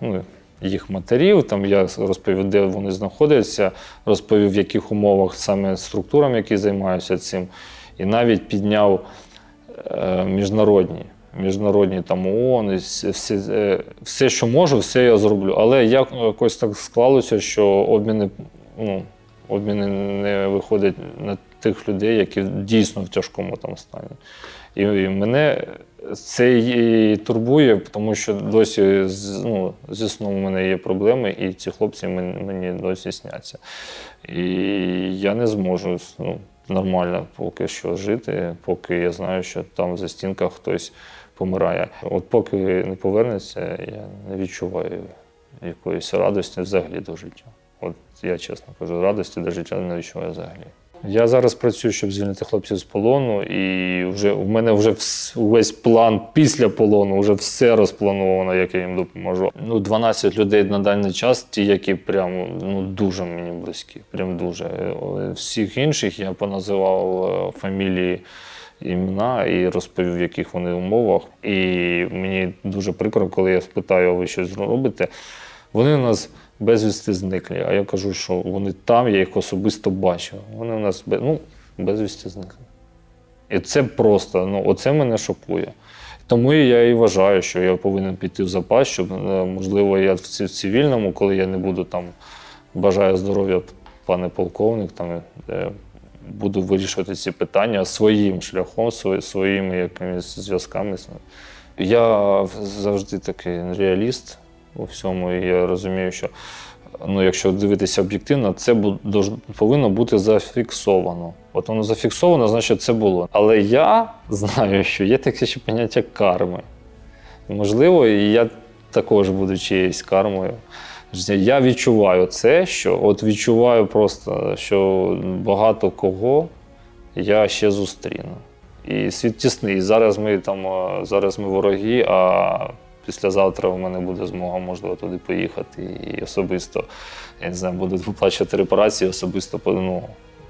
ну, їх матерів. Там я розповів, де вони знаходяться, розповів, в яких умовах саме структурам, які займаються цим, і навіть підняв е, міжнародні. Міжнародні там ООН, і всі- е, все, що можу, все я зроблю. Але як- якось так склалося, що обміни, ну, обміни не виходять на тих людей, які дійсно в тяжкому там стані. І, мене це і турбує, тому що досі ну, зі сном у мене є проблеми, і ці хлопці мені досі сняться. І я не зможу ну, нормально поки що жити, поки я знаю, що там за стінках хтось помирає. От поки не повернеться, я не відчуваю якоїсь радості взагалі до життя. От я чесно кажу, радості до життя не відчуваю взагалі. Я зараз працюю, щоб звільнити хлопців з полону, і вже в мене вже увесь план після полону, вже все розплановано, як я їм допоможу. Ну, 12 людей на даний час, ті, які прямо ну дуже мені близькі, прям дуже. Е, Всіх інших я поназивав е, фамілії. Імена і розповів, в яких вони умовах. І мені дуже прикро, коли я спитаю, а ви щось робите. Вони нас безвісти зникли. А я кажу, що вони там, я їх особисто бачив. Вони у нас ну, безвісти зникли. І це просто, ну, оце мене шокує. Тому я і вважаю, що я повинен піти в запас, щоб, е, можливо, я в цивільному, коли я не буду там, бажаю здоров'я, пане полковник, там, е, буду вирішувати ці питання своїм шляхом, своїми якимись зв'язками. Я завжди такий реаліст у всьому, і я розумію, що ну, якщо дивитися об'єктивно, це повинно бути зафіксовано. От воно зафіксовано, значить це було. Але я знаю, що є таке ще поняття карми. Можливо, і я також буду чиєюсь кармою. Я відчуваю це, що от відчуваю просто, що багато кого я ще зустріну. І світ тісний. Зараз ми там зараз ми вороги, а післязавтра в мене буде змога, можливо, туди поїхати і особисто, я не знаю, буду виплачувати репарації, особисто ну,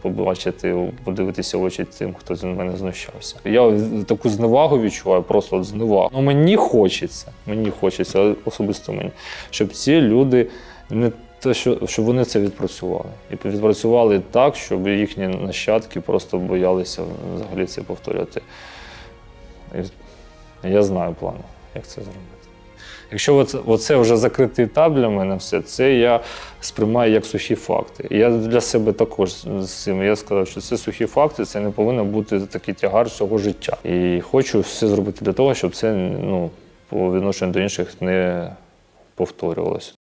побачити, подивитися в очі тим, хто з мене знущався. Я таку зневагу відчуваю, просто от зневагу. Ну мені хочеться, мені хочеться, особисто мені, щоб ці люди не те, що, щоб вони це відпрацювали. І відпрацювали так, щоб їхні нащадки просто боялися взагалі це повторювати. Я знаю плани, як це зробити. Якщо це вже закритий етап для мене, все, це я сприймаю як сухі факти. І я для себе також з цим. Я сказав, що це сухі факти, це не повинно бути такий тягар всього життя. І хочу все зробити для того, щоб це ну, по відношенню до інших не повторювалося.